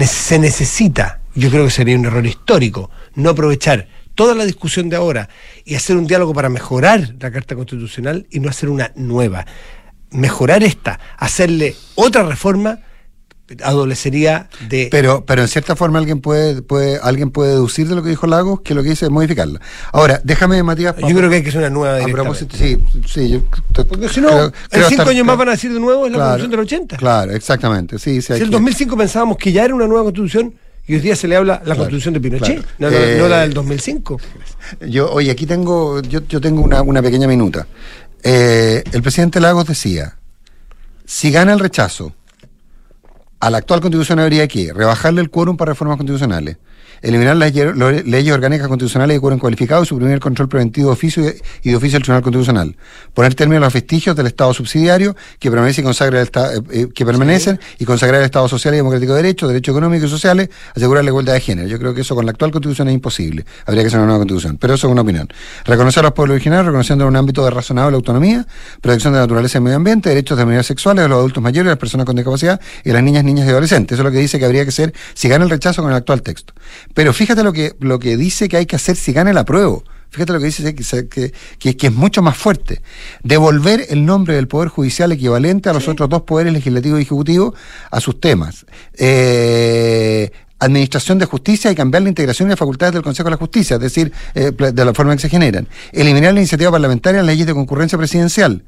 Se necesita, yo creo que sería un error histórico, no aprovechar toda la discusión de ahora y hacer un diálogo para mejorar la Carta Constitucional y no hacer una nueva. Mejorar esta, hacerle otra reforma, adolecería de... Pero, pero en cierta forma alguien puede, puede, alguien puede deducir de lo que dijo Lagos que lo que dice es modificarla. Ahora, déjame, Matías. yo creo que hay que hacer una nueva a propósito, sí, sí, yo Porque si no, creo- en creo cinco estar- años más van a decir de nuevo, es la Claro, constitución del 80. Claro, exactamente. Sí, sí, Si en el que- 2005 pensábamos que ya era una nueva constitución y hoy día se le habla la constitución de Pinochet, claro. no, no- Eh, no la del 2005. Yo, oye, aquí tengo, yo, yo tengo una, una pequeña minuta. Eh, el presidente Lagos decía, si gana el rechazo a la actual constitución habría que rebajarle el quórum para reformas constitucionales, eliminar las leyes orgánicas constitucionales de quórum cualificado y suprimir el control preventivo de oficio y- de oficio del Tribunal Constitucional, poner término a los vestigios del Estado subsidiario que permanece y consagra el esta- eh, eh, que permanecen y consagrar el Estado social y democrático de derecho, derechos económicos y sociales, asegurar la igualdad de género. Yo creo que eso con la actual constitución es imposible. Habría que hacer una nueva constitución, pero eso es una opinión. Reconocer a los pueblos originarios, reconociendo en un ámbito de razonable autonomía, protección de la naturaleza y medio ambiente, derechos de minorías sexuales, de los adultos mayores, de las personas con discapacidad y de las niñas, niñas y adolescentes. Eso es lo que dice que habría que hacer si gana el rechazo con el actual texto. Pero fíjate lo que, lo que dice que hay que hacer si gana el apruebo. Fíjate lo que dice que, que, es mucho más fuerte. Devolver el nombre del Poder Judicial equivalente a los otros dos poderes legislativo y ejecutivo a sus temas. Eh, administración de justicia y cambiar la integración y las facultades del Consejo de la Justicia, es decir, eh, de la forma en que se generan. Eliminar la iniciativa parlamentaria en leyes de concurrencia presidencial.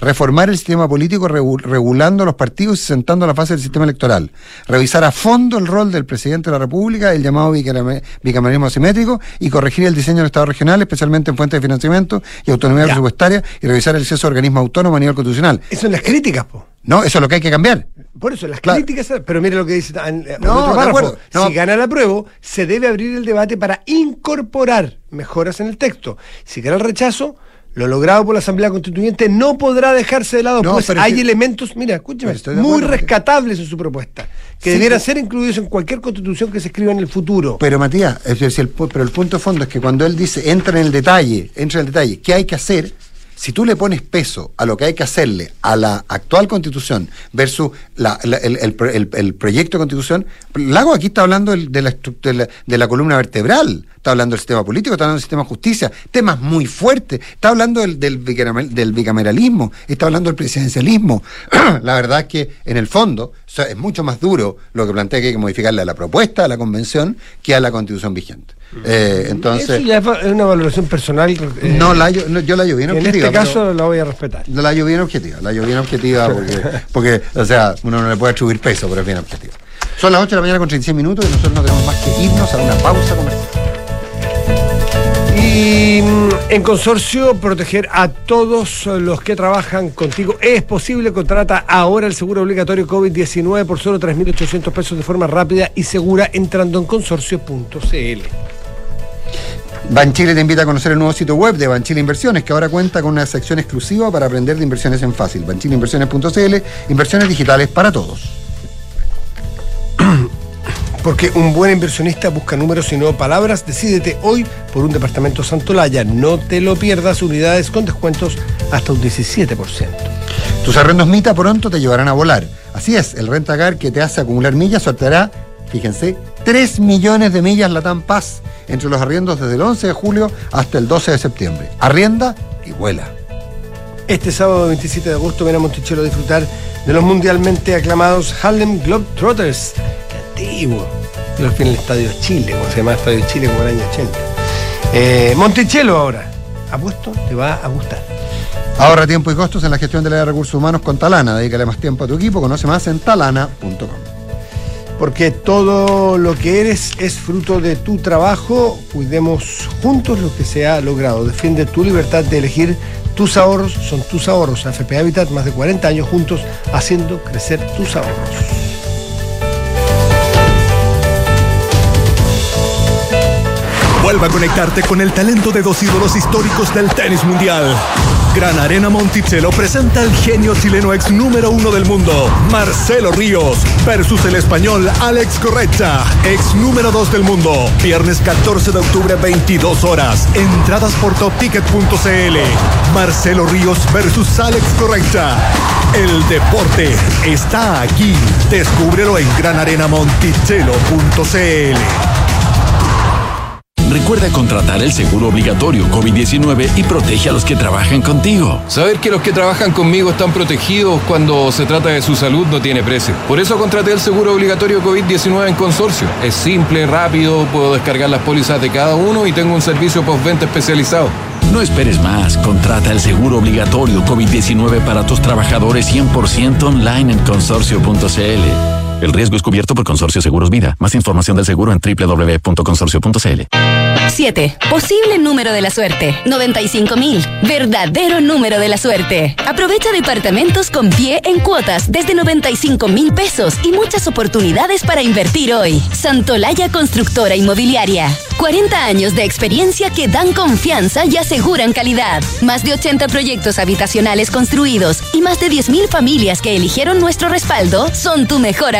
Reformar el sistema político regu- regulando los partidos y sentando la fase del sistema electoral, revisar a fondo el rol del presidente de la República, el llamado bicameralismo asimétrico y corregir el diseño del Estado regional, especialmente en fuentes de financiamiento y autonomía Ya. presupuestaria y revisar el exceso de organismos autónomos a nivel constitucional. Eso son las críticas, po. No, eso es lo que hay que cambiar. Por eso, las Claro. críticas, pero mire lo que dice en, en No, otro de párrafo. acuerdo. No. Si gana la prueba, se debe abrir el debate para incorporar mejoras en el texto. Si gana el rechazo, lo logrado por la Asamblea Constituyente no podrá dejarse de lado, No, pues hay que- elementos, mira, escúchame, muy rescatables en su propuesta, que Sí, debieran pero- ser incluidos en cualquier constitución que se escriba en el futuro. Pero Matías, es decir, el pero el punto de fondo es que cuando él dice entra en el detalle, entra en el detalle, ¿qué hay que hacer? Si tú le pones peso a lo que hay que hacerle a la actual constitución versus la- el, el pro- el- el proyecto de constitución, Lago aquí está hablando de la, de, la, de la columna vertebral, está hablando del sistema político, está hablando del sistema de justicia, temas muy fuertes, está hablando del, del, del bicameralismo, está hablando del presidencialismo. la verdad es que en el fondo es mucho más duro lo que plantea que hay que modificarle a la propuesta de la convención que a la constitución vigente. Eh, entonces, Eso ya es una valoración personal. eh, no la no, yo la hallo bien que en objetiva. este caso la voy a respetar. la hallo bien objetiva, la hallo bien objetiva porque, porque, o sea, uno no le puede atribuir peso, pero es bien objetiva. Son las 8 de la mañana con 36 minutos y nosotros no tenemos más que irnos a una pausa comercial. Y mm, en consorcio, proteger a todos los que trabajan contigo es posible. Contrata ahora el seguro obligatorio COVID-19 por solo 3.800 pesos de forma rápida y segura entrando en consorcio.cl. Banchile te invita a conocer el nuevo sitio web de Banchile Inversiones, que ahora cuenta con una sección exclusiva para aprender de inversiones en fácil. Banchileinversiones.cl, inversiones digitales para todos. Porque un buen inversionista busca números y no palabras. Decídete hoy por un departamento Santolaya. No te lo pierdas. Unidades con descuentos hasta un 17%. Tus arrendos Mita pronto te llevarán a volar. Así es, el Rentacar que te hace acumular millas sorteará, fíjense, 3 millones de millas Latam Paz entre los arriendos desde el 11 de julio hasta el 12 de septiembre. Arrienda y vuela. Este sábado 27 de agosto ven a Monticello a disfrutar de los mundialmente aclamados Harlem Globetrotters. Qué antiguo. Yo lo fui en el Estadio Chile, como se llama Estadio Chile como el año 80. Eh, Monticello ahora. Apuesto, te va a gustar. Ahorra tiempo y costos en la gestión de la de recursos humanos con Talana. Dedícale más tiempo a tu equipo. Conoce más en talana.com. Porque todo lo que eres es fruto de tu trabajo. Cuidemos juntos lo que se ha logrado. Defiende tu libertad de elegir. Tus ahorros son tus ahorros. AFP Habitat, más de 40 años juntos haciendo crecer tus ahorros. Vuelva a conectarte con el talento de dos ídolos históricos del tenis mundial. Gran Arena Monticello presenta al genio chileno ex número uno del mundo, Marcelo Ríos, versus el español Alex Correcha, ex número dos del mundo. Viernes 14 de octubre, 22 horas. Entradas por topticket.cl. Marcelo Ríos versus Alex Correcha. El deporte está aquí. Descúbrelo en granarenamonticello.cl. Recuerda contratar el seguro obligatorio COVID-19 y protege a los que trabajan contigo. Saber que los que trabajan conmigo están protegidos cuando se trata de su salud no tiene precio. Por eso contraté el seguro obligatorio COVID-19 en consorcio. Es simple, rápido, puedo descargar las pólizas de cada uno y tengo un servicio postventa especializado. No esperes más. Contrata el seguro obligatorio COVID-19 para tus trabajadores 100% online en consorcio.cl. El riesgo es cubierto por Consorcio Seguros Vida. Más información del seguro en www.consorcio.cl. 7. Posible número de la suerte. 95 mil. Verdadero número de la suerte. Aprovecha departamentos con pie en cuotas desde 95 mil pesos y muchas oportunidades para invertir hoy. Santolaya Constructora Inmobiliaria. 40 años de experiencia que dan confianza y aseguran calidad. Más de 80 proyectos habitacionales construidos y más de 10 mil familias que eligieron nuestro respaldo son tu mejor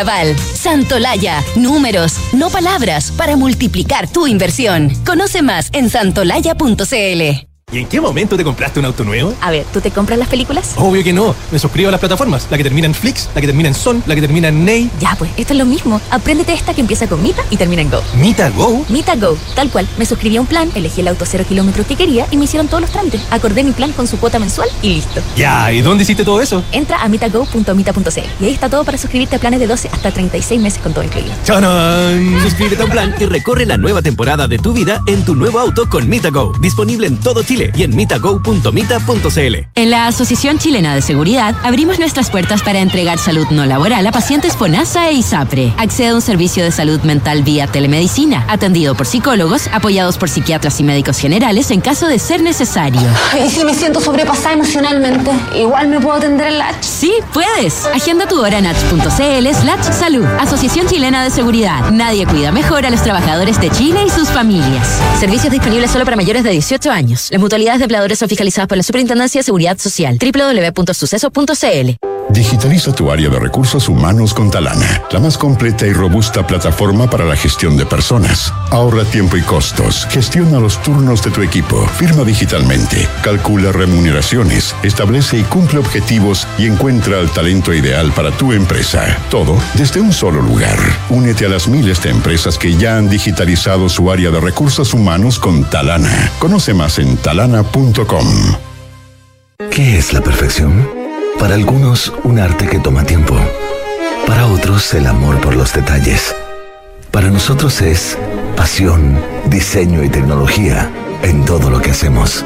Santolaya. Números, no palabras, para multiplicar tu inversión. Conoce más en santolaya.cl. ¿Y en qué momento te compraste un auto nuevo? A ver, ¿tú te compras las películas? Obvio que no. Me suscribo a las plataformas. La que termina en Flix, la que termina en Son, la que termina en Ney. Ya, pues, esto es lo mismo. Apréndete esta que empieza con Mita y termina en Go. Mita Go. Mita Go, tal cual. Me suscribí a un plan, elegí el auto cero kilómetros que quería y me hicieron todos los trámites. Acordé mi plan con su cuota mensual y listo. Ya, ¿y dónde hiciste todo eso? Entra a mitago.mita.cl y ahí está todo para suscribirte a planes de 12 hasta 36 meses con todo incluido. ¡Chanán! Suscríbete a un plan y recorre la nueva temporada de tu vida en tu nuevo auto con Mitago. Disponible en todo Chile Chile y en mitago.mita.cl. En la Asociación Chilena de Seguridad abrimos nuestras puertas para entregar salud no laboral a pacientes FONASA e ISAPRE. Accede a un servicio de salud mental vía telemedicina, atendido por psicólogos, apoyados por psiquiatras y médicos generales en caso de ser necesario. ¿Y si me siento sobrepasada emocionalmente? ¿Igual me puedo atender en la Sí, puedes. Agenda tu hora en h.cl slash salud. Asociación Chilena de Seguridad. Nadie cuida mejor a los trabajadores de Chile y sus familias. Servicios disponibles solo para mayores de 18 años. Las mutualidades de empleadores son fiscalizadas por la Superintendencia de Seguridad Social. www.suceso.cl Digitaliza tu área de recursos humanos con Talana, la más completa y robusta plataforma para la gestión de personas. Ahorra tiempo y costos, gestiona los turnos de tu equipo, firma digitalmente, calcula remuneraciones, establece y cumple objetivos y encuentra el talento ideal para tu empresa. Todo desde un solo lugar. Únete a las miles de empresas que ya han digitalizado su área de recursos humanos con Talana. Conoce más en talana.com. ¿Qué es la perfección? Para algunos, un arte que toma tiempo. Para otros, el amor por los detalles. Para nosotros es pasión, diseño y tecnología en todo lo que hacemos.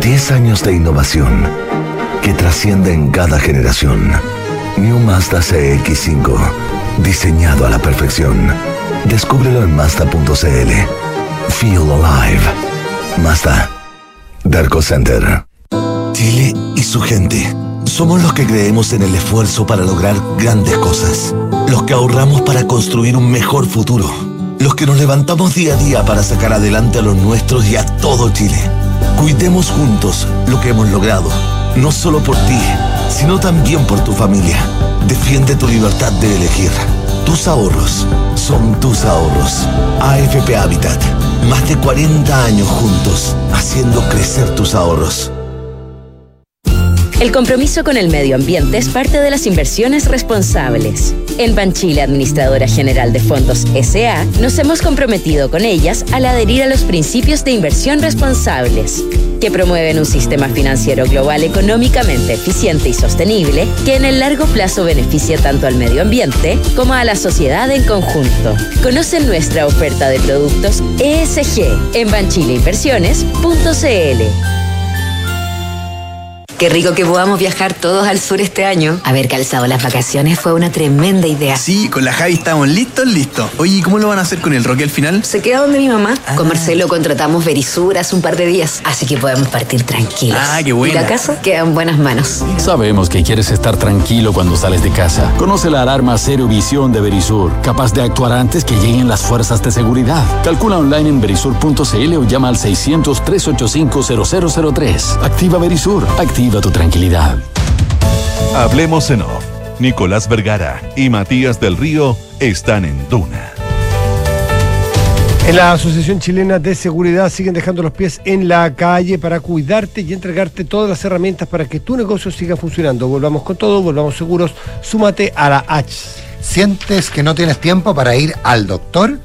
10 años de innovación que trasciende en cada generación. New Mazda CX5, diseñado a la perfección. Descúbrelo en Mazda.cl. Feel alive. Mazda. Darko Center. Chile y su gente. Somos los que creemos en el esfuerzo para lograr grandes cosas. Los que ahorramos para construir un mejor futuro. Los que nos levantamos día a día para sacar adelante a los nuestros y a todo Chile. Cuidemos juntos lo que hemos logrado. No solo por ti, sino también por tu familia. Defiende tu libertad de elegir. Tus ahorros son tus ahorros. AFP Habitat. Más de 40 años juntos, haciendo crecer tus ahorros. El compromiso con el medio ambiente es parte de las inversiones responsables. En Banchile, Administradora General de Fondos SA, nos hemos comprometido con ellas al adherir a los principios de inversión responsables, que promueven un sistema financiero global económicamente eficiente y sostenible, que en el largo plazo beneficia tanto al medio ambiente como a la sociedad en conjunto. Conocen nuestra oferta de productos ESG en banchileinversiones.cl. Qué rico que podamos viajar todos al sur este año. Haber calzado las vacaciones fue una tremenda idea. Sí, con la Javi estamos listos, listos. Oye, ¿y cómo lo van a hacer con el Roque al final? Se queda donde mi mamá. Con Marcelo contratamos Verisur hace un par de días, así que podemos partir tranquilos. Ah, qué buena. Y la casa queda en buenas manos. Sabemos que quieres estar tranquilo cuando sales de casa. Conoce la alarma Cero Visión de Verisur, capaz de actuar antes que lleguen las fuerzas de seguridad. Calcula online en verisur.cl o llama al 600-385-0003. Activa Verisur. Activa tu tranquilidad. Hablemos en off. Nicolás Vergara y Matías del Río están en Duna. En la Asociación Chilena de Seguridad siguen dejando los pies en la calle para cuidarte y entregarte todas las herramientas para que tu negocio siga funcionando. Volvamos con todo, volvamos seguros. Súmate a la H. ¿Sientes que no tienes tiempo para ir al doctor?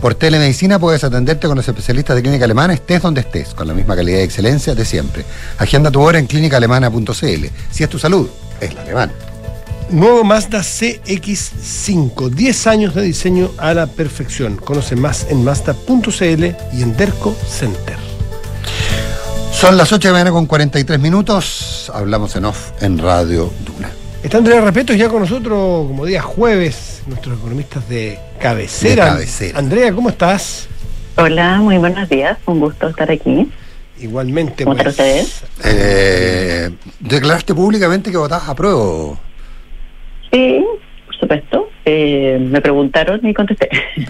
Por telemedicina puedes atenderte con los especialistas de clínica alemana, estés donde estés, con la misma calidad y excelencia de siempre. Agenda tu hora en clínicaalemana.cl. Si es tu salud, es la alemana. Nuevo Mazda CX5, 10 años de diseño a la perfección. Conoce más en Mazda.cl y en Derco Center. Son las 8 de la mañana con 43 minutos. Hablamos en off en Radio Duna. Está Andrea Repeto ya con nosotros como día jueves, nuestros economistas de cabecera. De cabecera. Andrea, ¿cómo estás? Hola, muy buenos días. Un gusto estar aquí. Igualmente. ¿Cómo pues, están ustedes? Eh, declaraste públicamente que votabas a prueba. Sí, por supuesto. Eh, me preguntaron y contesté.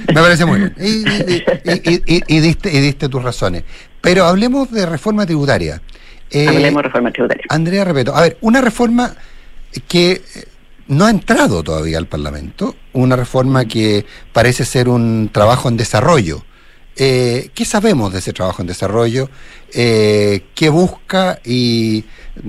Me parece muy bien. Y, y- y- y- y diste, y diste tus razones. Pero hablemos de reforma tributaria. Eh, Hablemos de reforma tributaria. Andrea Repeto, a ver, una reforma que eh, no ha entrado todavía al Parlamento, una reforma que parece ser un trabajo en desarrollo. Eh, ¿Qué sabemos de ese trabajo en desarrollo? Eh, ¿Qué busca? Y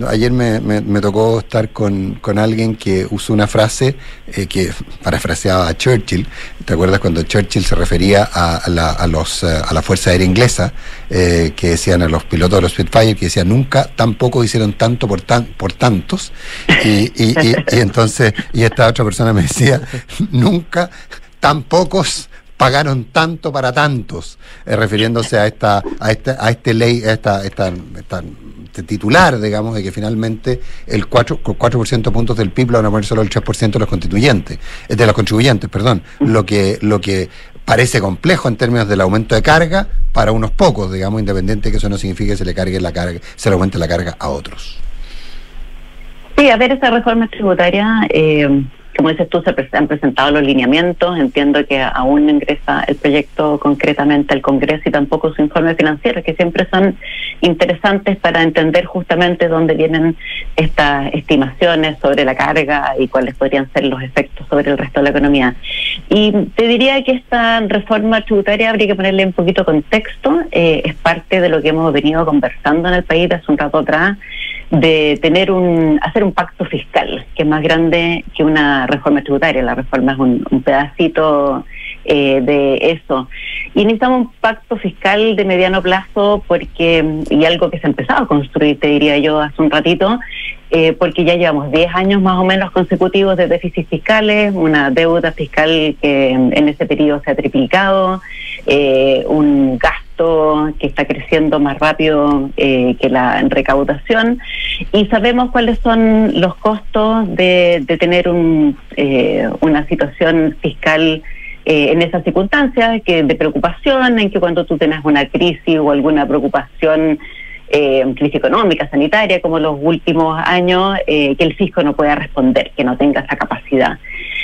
ayer me, tocó estar con, con alguien que usó una frase eh, que parafraseaba a Churchill. ¿Te acuerdas cuando Churchill se refería a, la, a los, a la Fuerza Aérea Inglesa, que decían a los pilotos de los Spitfire, que decían nunca tan pocos hicieron tanto por, tan, por tantos? Y entonces, y esta otra persona me decía, nunca tan pocos pagaron tanto para tantos, eh, refiriéndose a esta, a esta, a este ley, a esta, esta, este titular, digamos, de que finalmente el 4%, 4 puntos del PIB lo van a poner solo el 3% de los constituyentes, eh, de los contribuyentes, perdón, lo que, lo que parece complejo en términos del aumento de carga para unos pocos, digamos, independiente que eso no signifique que se le cargue la carga, se le aumente la carga a otros. Sí, a ver, esa reforma tributaria, eh, como dices tú, se han presentado los lineamientos. Entiendo que aún ingresa el proyecto concretamente al Congreso y tampoco su informe financiero, que siempre son interesantes para entender justamente dónde vienen estas estimaciones sobre la carga y cuáles podrían ser los efectos sobre el resto de la economía. Y te diría que esta reforma tributaria habría que ponerle un poquito contexto. Eh, es parte de lo que hemos venido conversando en el país hace un rato atrás de tener un hacer un pacto fiscal que es más grande que una reforma tributaria. La reforma es un, pedacito eh, de eso. Y necesitamos un pacto fiscal de mediano plazo porque y algo que se ha empezado a construir te diría yo hace un ratito eh, porque ya llevamos 10 años más o menos consecutivos de déficits fiscales, una deuda fiscal que en ese periodo se ha triplicado, eh, un gasto que está creciendo más rápido eh, que la recaudación. Y sabemos cuáles son los costos de, tener un, una situación fiscal en esas circunstancias que de preocupación, en que cuando tú tienes una crisis o alguna preocupación eh, crisis económica, sanitaria, como los últimos años, eh, que el fisco no pueda responder, que no tenga esa capacidad.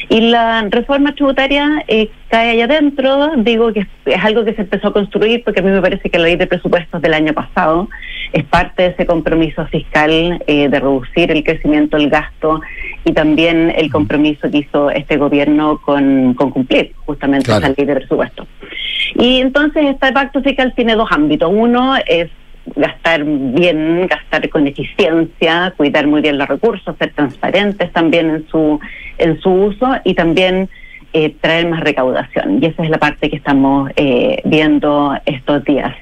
Y la reforma tributaria eh, cae allá adentro, digo que es, algo que se empezó a construir porque a mí me parece que la ley de presupuestos del año pasado es parte de ese compromiso fiscal eh, de reducir el crecimiento del gasto y también el compromiso que hizo este gobierno con, cumplir justamente esa ley de presupuestos. Y entonces este pacto fiscal tiene dos ámbitos. Uno es gastar bien, gastar con eficiencia, cuidar muy bien los recursos, ser transparentes también en su, en su uso y también eh, traer más recaudación. Y esa es la parte que estamos eh, viendo estos días.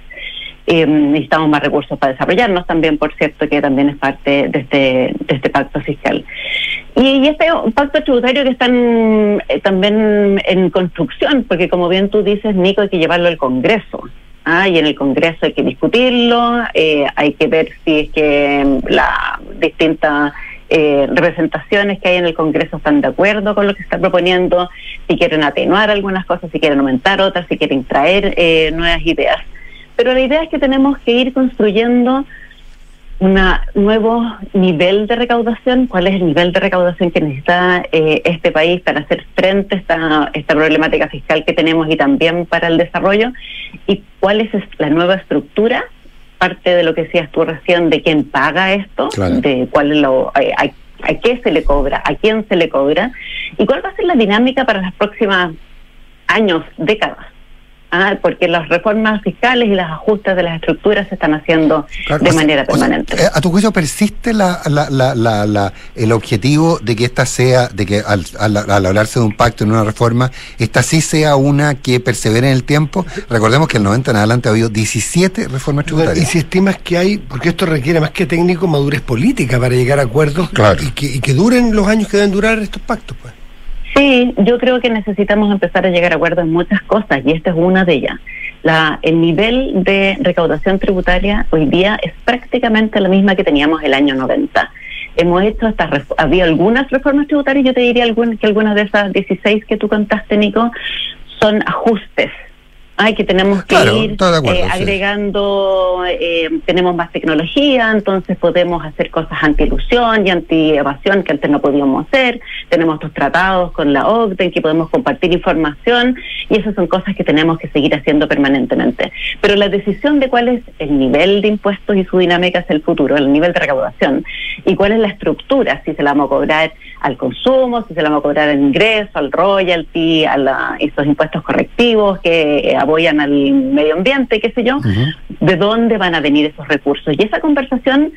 Eh, necesitamos más recursos para desarrollarnos también, por cierto, que también es parte de este, de este pacto fiscal. Y, este pacto tributario que está también en construcción, porque como bien tú dices, Nico, hay que llevarlo al Congreso. ¿Ah? y en el Congreso hay que discutirlo, eh, hay que ver si es que las distintas eh, representaciones que hay en el Congreso están de acuerdo con lo que se está proponiendo, si quieren atenuar algunas cosas, si quieren aumentar otras, si quieren traer eh, nuevas ideas. Pero la idea es que tenemos que ir construyendo un nuevo nivel de recaudación, cuál es el nivel de recaudación que necesita eh, este país para hacer frente a esta, esta problemática fiscal que tenemos y también para el desarrollo, y cuál es la nueva estructura, parte de lo que decías tú recién, de quién paga esto, de cuál es lo, a, a, qué se le cobra, a quién se le cobra, y cuál va a ser la dinámica para los próximos años, décadas. Ah, porque las reformas fiscales y las ajustes de las estructuras se están haciendo de manera permanente. Eh, ¿A tu juicio persiste la, la, la, el objetivo de que esta sea, de que al, hablarse de un pacto en una reforma, esta sí sea una que persevere en el tiempo? Recordemos que el 90 en adelante ha habido 17 reformas tributarias. Y si estimas que hay, porque esto requiere más que técnico, madurez política para llegar a acuerdos y, que, y que duren los años que deben durar estos pactos, pues. Sí, yo creo que necesitamos empezar a llegar a acuerdos en muchas cosas y esta es una de ellas. La, el nivel de recaudación tributaria hoy día es prácticamente la misma que teníamos el año 90. Hemos hecho estas había algunas reformas tributarias, yo te diría que algunas de esas 16 que tú contaste, Nico, son ajustes Ay, que tenemos que ir eh, agregando, eh, tenemos más tecnología, entonces podemos hacer cosas anti-ilusión y anti-evasión que antes no podíamos hacer. Tenemos estos tratados con la OCDE en que podemos compartir información y esas son cosas que tenemos que seguir haciendo permanentemente. Pero la decisión de cuál es el nivel de impuestos y su dinámica es el futuro, el nivel de recaudación y cuál es la estructura, si se la vamos a cobrar al consumo, si se la vamos a cobrar al ingreso, al royalty, a la, esos impuestos correctivos que eh, apoyan al medio ambiente, qué sé yo, de dónde van a venir esos recursos. Y esa conversación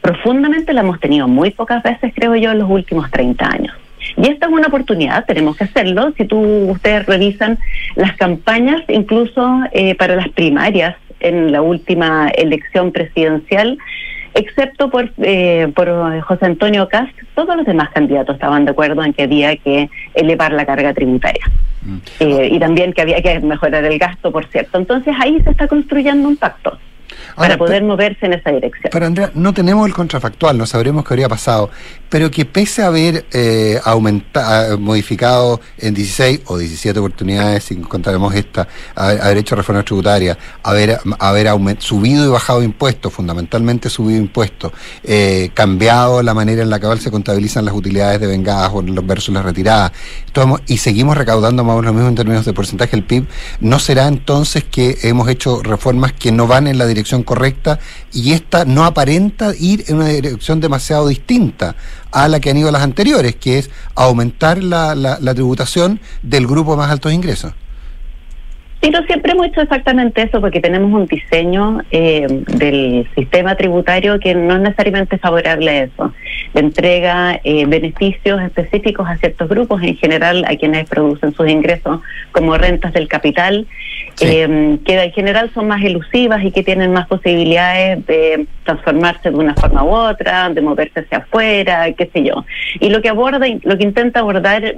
profundamente la hemos tenido muy pocas veces, creo yo, en los últimos 30 años. Y esta es una oportunidad, tenemos que hacerlo. Si tú ustedes revisan las campañas, incluso eh, para las primarias en la última elección presidencial, excepto por, eh, por José Antonio Cast, todos los demás candidatos estaban de acuerdo en que había que elevar la carga tributaria. Mm. Eh, y también que había que mejorar el gasto, por cierto. Entonces ahí se está construyendo un pacto para poder moverse en esa dirección. Pero Andrea, no tenemos el contrafactual, no sabremos qué habría pasado, pero que pese a haber eh, aumentado, modificado en 16 o 17 oportunidades, si contaremos esta, haber, hecho reformas tributarias, haber, haber subido y bajado impuestos, fundamentalmente subido impuestos, eh, cambiado la manera en la que se contabilizan las utilidades de vengadas versus las retiradas, y seguimos recaudando más o menos lo mismo en términos de porcentaje del PIB, ¿no será entonces que hemos hecho reformas que no van en la dirección correcta y esta no aparenta ir en una dirección demasiado distinta a la que han ido las anteriores, que es aumentar la, la, tributación del grupo más altos ingresos. Sí, no siempre hemos hecho exactamente eso porque tenemos un diseño eh, del sistema tributario que no es necesariamente favorable a eso. Le entrega eh, beneficios específicos a ciertos grupos, en general a quienes producen sus ingresos como rentas del capital, eh, que en general son más elusivas y que tienen más posibilidades de transformarse de una forma u otra, de moverse hacia afuera, qué sé yo. Y lo que aborda, lo que intenta abordar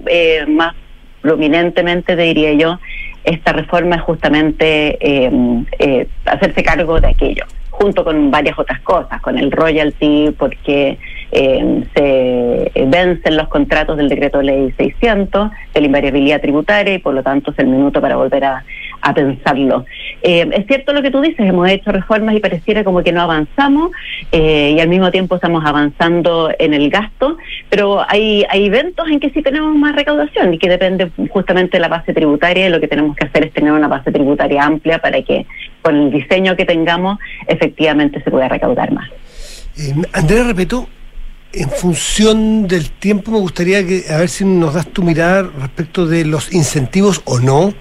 más prominentemente, diría yo, esta reforma es justamente eh, eh, hacerse cargo de aquello, junto con varias otras cosas, con el royalty, porque eh, se vencen los contratos del decreto ley 600, de la invariabilidad tributaria y por lo tanto es el minuto para volver a, a pensarlo. Eh, es cierto lo que tú dices, hemos hecho reformas y pareciera como que no avanzamos eh, y al mismo tiempo estamos avanzando en el gasto, pero hay, hay eventos en que sí tenemos más recaudación y que depende justamente de la base tributaria y lo que tenemos que hacer es tener una base tributaria amplia para que con el diseño que tengamos efectivamente se pueda recaudar más. Eh, Andrea, repito, en función del tiempo me gustaría que a ver si nos das tu mirada respecto de los incentivos o no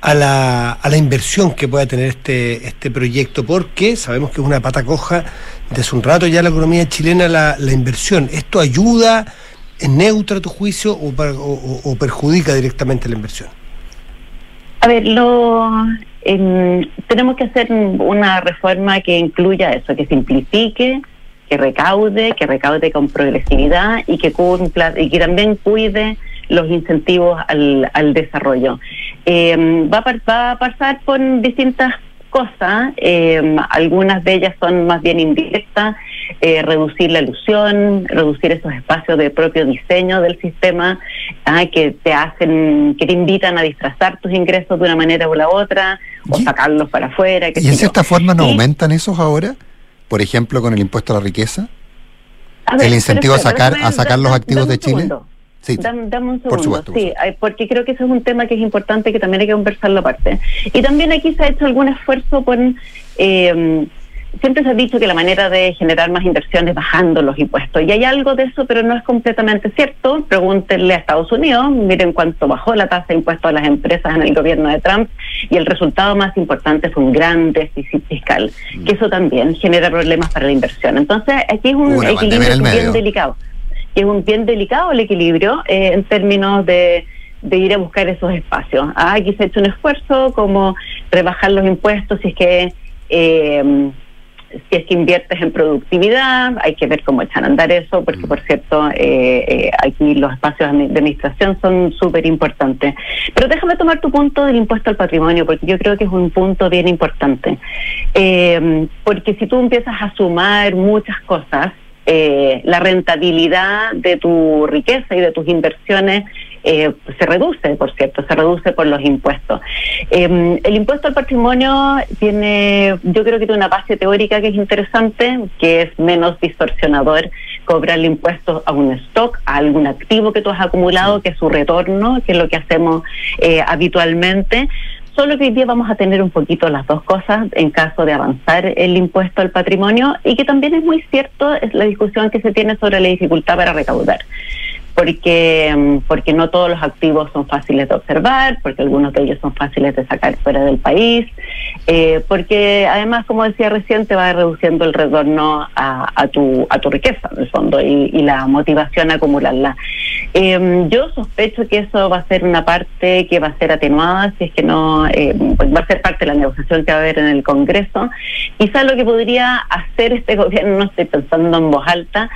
a la, a la inversión que pueda tener este, este proyecto, porque sabemos que es una pata coja desde un rato ya la economía chilena la, la inversión. ¿Esto ayuda, es neutra tu juicio o, o, perjudica directamente la inversión? A ver, lo, tenemos que hacer una reforma que incluya eso, que simplifique, que recaude, que recaude con progresividad y que cumpla y que también cuide los incentivos al, al desarrollo. Eh, va, a, pasar por distintas cosas, eh, algunas de ellas son más bien indirectas, eh, reducir la ilusión, reducir esos espacios de propio diseño del sistema ah, que te hacen, que te invitan a disfrazar tus ingresos de una manera u la otra, o sacarlos para afuera. ¿Y en cierta forma no aumentan esos ahora? Por ejemplo, con el impuesto a la riqueza. el incentivo a sacar, a sacar los activos de Chile. Sí, dame, un segundo, sí, porque creo que ese es un tema que es importante que también hay que conversarlo aparte. Y también aquí se ha hecho algún esfuerzo por... Eh, siempre se ha dicho que la manera de generar más inversiones es bajando los impuestos. Y hay algo de eso, pero no es completamente cierto. Pregúntenle a Estados Unidos, miren cuánto bajó la tasa de impuestos a las empresas en el gobierno de Trump y el resultado más importante fue un gran déficit fiscal, mm. que eso también genera problemas para la inversión. Entonces, aquí es un equilibrio bien delicado que es un bien delicado el equilibrio eh, en términos de, de, ir a buscar esos espacios. Ah, aquí se ha hecho un esfuerzo como rebajar los impuestos si es que eh, si es que inviertes en productividad, hay que ver cómo echan a andar eso, porque por cierto, eh, aquí los espacios de administración son súper importantes. Pero déjame tomar tu punto del impuesto al patrimonio, porque yo creo que es un punto bien importante. porque si tú empiezas a sumar muchas cosas, eh, la rentabilidad de tu riqueza y de tus inversiones eh, se reduce, por cierto, se reduce por los impuestos. Em, el impuesto al patrimonio tiene, yo creo que tiene una base teórica que es interesante, que es menos distorsionador cobrar el impuesto a un stock, a algún activo que tú has acumulado, que es su retorno, que es lo que hacemos eh, habitualmente Solo que hoy día vamos a tener un poquito las dos cosas en caso de avanzar el impuesto al patrimonio y que también es muy cierto es la discusión que se tiene sobre la dificultad para recaudar porque, mm, porque no todos los activos son fáciles de observar, porque algunos de ellos son fáciles de sacar fuera del país, eh, porque además, como decía recién, te va reduciendo el retorno a, tu, a tu riqueza, en el fondo, y, la motivación a acumularla. Eh, yo sospecho que eso va a ser una parte que va a ser atenuada, si es que no, eh, va a ser parte de la negociación que va a haber en el Congreso. Quizás lo que podría hacer este gobierno, no estoy pensando en voz alta,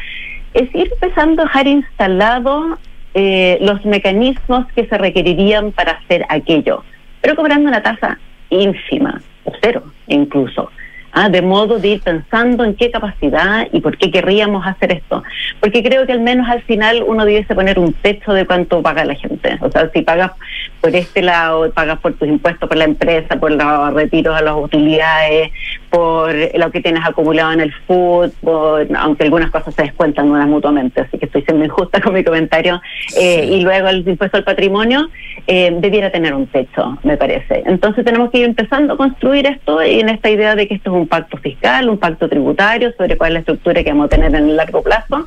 es ir empezando a dejar instalados eh, los mecanismos que se requerirían para hacer aquello, pero cobrando una tasa ínfima, o cero incluso. ¿ah? de modo de ir pensando en qué capacidad y por qué querríamos hacer esto. Porque creo que al menos al final uno debiese poner un techo de cuánto paga la gente. O sea, si pagas por este lado, pagas por tus impuestos, por la empresa, por los retiros a las utilidades, por lo que tienes acumulado en el food, aunque algunas cosas se descuentan unas mutuamente, así que estoy siendo injusta con mi comentario, eh, y luego el impuesto al patrimonio eh, debiera tener un techo, me parece. Entonces tenemos que ir empezando a construir esto y en esta idea de que esto es un pacto fiscal, un pacto tributario sobre cuál es la estructura que vamos a tener en el largo plazo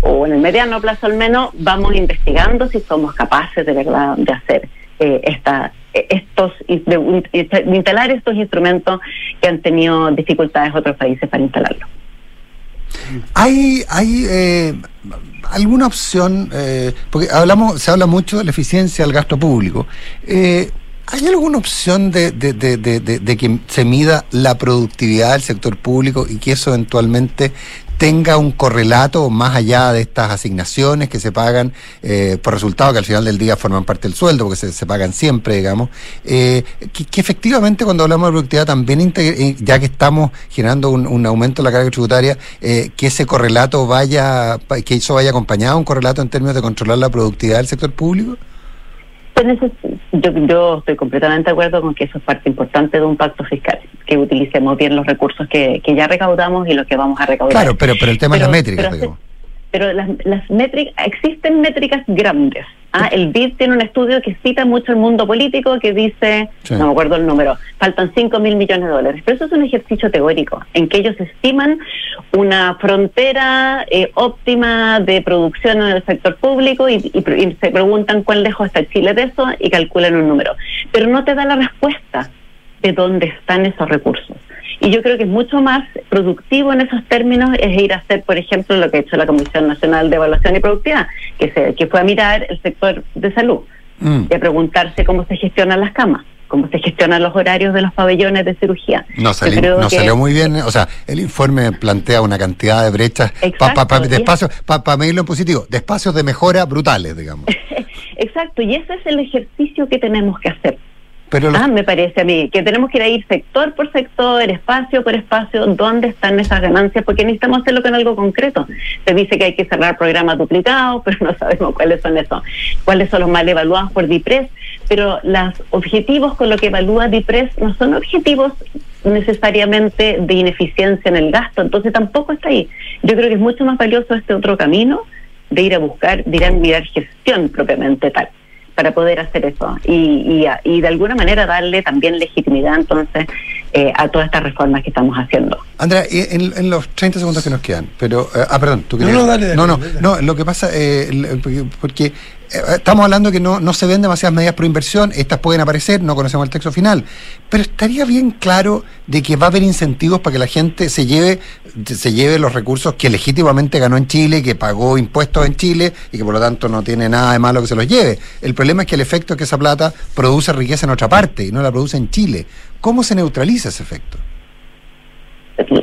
o en el mediano plazo al menos, vamos investigando si somos capaces de verdad de hacer eh, esta estos de, instalar estos instrumentos que han tenido dificultades otros países para instalarlo. ¿Hay, hay eh, alguna opción? Eh, porque hablamos, se habla mucho de la eficiencia del gasto público. Eh, ¿Hay alguna opción de, de, de, de, que se mida la productividad del sector público y que eso eventualmente tenga un correlato más allá de estas asignaciones que se pagan eh, por resultado que al final del día forman parte del sueldo, porque se, se pagan siempre, digamos, eh, que, efectivamente cuando hablamos de productividad también, eh, ya que estamos generando un, aumento de la carga tributaria, eh, que ese correlato vaya, que eso vaya acompañado, un correlato en términos de controlar la productividad del sector público? Yo, yo estoy completamente de acuerdo con que eso es parte importante de un pacto fiscal, que utilicemos bien los recursos que, que ya recaudamos y los que vamos a recaudar. Claro, pero, pero el tema es la métrica, digamos pero las, las métricas, existen métricas grandes. ¿Ah? El BID tiene un estudio que cita mucho el mundo político que dice, no me acuerdo el número, faltan 5 mil millones de dólares. Pero eso es un ejercicio teórico en que ellos estiman una frontera eh, óptima de producción en el sector público y, y se preguntan cuán lejos está Chile de eso y calculan un número. Pero no te da la respuesta de dónde están esos recursos. Y yo creo que es mucho más productivo en esos términos es ir a hacer, por ejemplo, lo que ha hecho la Comisión Nacional de Evaluación y Productividad, que, se, que fue a mirar el sector de salud mm. y a preguntarse cómo se gestionan las camas cómo se gestionan los horarios de los pabellones de cirugía. No, no salió muy bien, o sea, el informe plantea una cantidad de brechas de espacios, para medirlo en positivo, de espacios de mejora brutales, digamos. Exacto, y ese es el ejercicio que tenemos que hacer. Ah, me parece a mí que tenemos que ir sector por sector, espacio por espacio, dónde están esas ganancias, porque necesitamos hacerlo con algo concreto. Se dice que hay que cerrar programas duplicados, pero no sabemos cuáles son esos, cuáles son los mal evaluados por DIPRES, pero los objetivos con lo que evalúa DIPRES no son objetivos necesariamente de ineficiencia en el gasto, entonces tampoco está ahí. Yo creo que es mucho más valioso este otro camino de ir a buscar, ir a mirar gestión propiamente tal para poder hacer eso. Y, y, de alguna manera darle también legitimidad entonces eh, a todas estas reformas que estamos haciendo. Andrea, en, en los 30 segundos que nos quedan, pero, eh, ah, perdón, tú querías... No, no, dale, no, no, no, lo que pasa, eh, porque eh, estamos hablando que no, no se ven demasiadas medidas por inversión, estas pueden aparecer, no conocemos el texto final, pero estaría bien claro de que va a haber incentivos para que la gente se lleve, se lleve los recursos que legítimamente ganó en Chile, que pagó impuestos en Chile y que por lo tanto no tiene nada de malo que se los lleve. El problema es que el efecto es que esa plata produce riqueza en otra parte y no la produce en Chile. ¿Cómo se neutraliza ese efecto?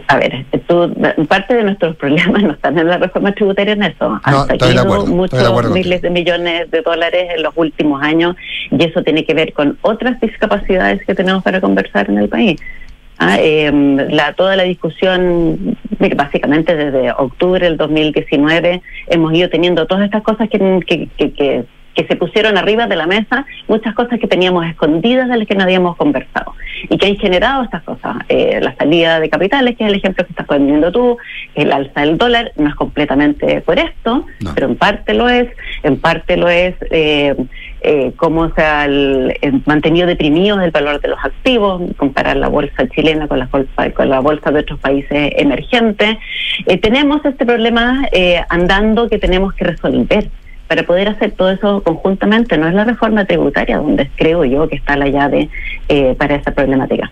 a ver, parte de nuestros problemas no están en la reforma tributaria en eso. Han salido muchos miles de millones de dólares en los últimos años y eso tiene que ver con otras discapacidades que tenemos para conversar en el país. Ah, em, la, toda la discusión, básicamente desde octubre del 2019, hemos ido teniendo todas estas cosas que, que, que que se pusieron arriba de la mesa muchas cosas que teníamos escondidas de las que no habíamos conversado y que han generado estas cosas. Eh, la salida de capitales, que es el ejemplo que estás poniendo tú, el alza del dólar, no es completamente por esto, pero en parte lo es, en parte lo es eh, eh, cómo se ha mantenido deprimido el valor de los activos, comparar la bolsa chilena con la bolsa, con la bolsa de otros países emergentes. Eh, tenemos este problema andando que tenemos que resolver para poder hacer todo eso conjuntamente. No es la reforma tributaria donde creo yo que está la llave eh, para esa problemática.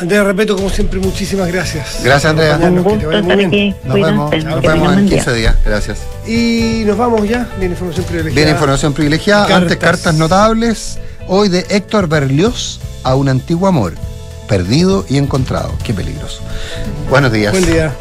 Andrea Repeto, como siempre, muchísimas gracias. Gracias, Andrea. Un gusto estar bien. aquí. Nos vemos, nos que vemos en buen día. 15 días. Gracias. Y nos vamos ya. Viene información privilegiada. Viene información privilegiada. Cartas. Antes, cartas notables. Hoy de Héctor Berlioz a un antiguo amor. Perdido y encontrado. Qué peligroso. Buenos días. Buen día.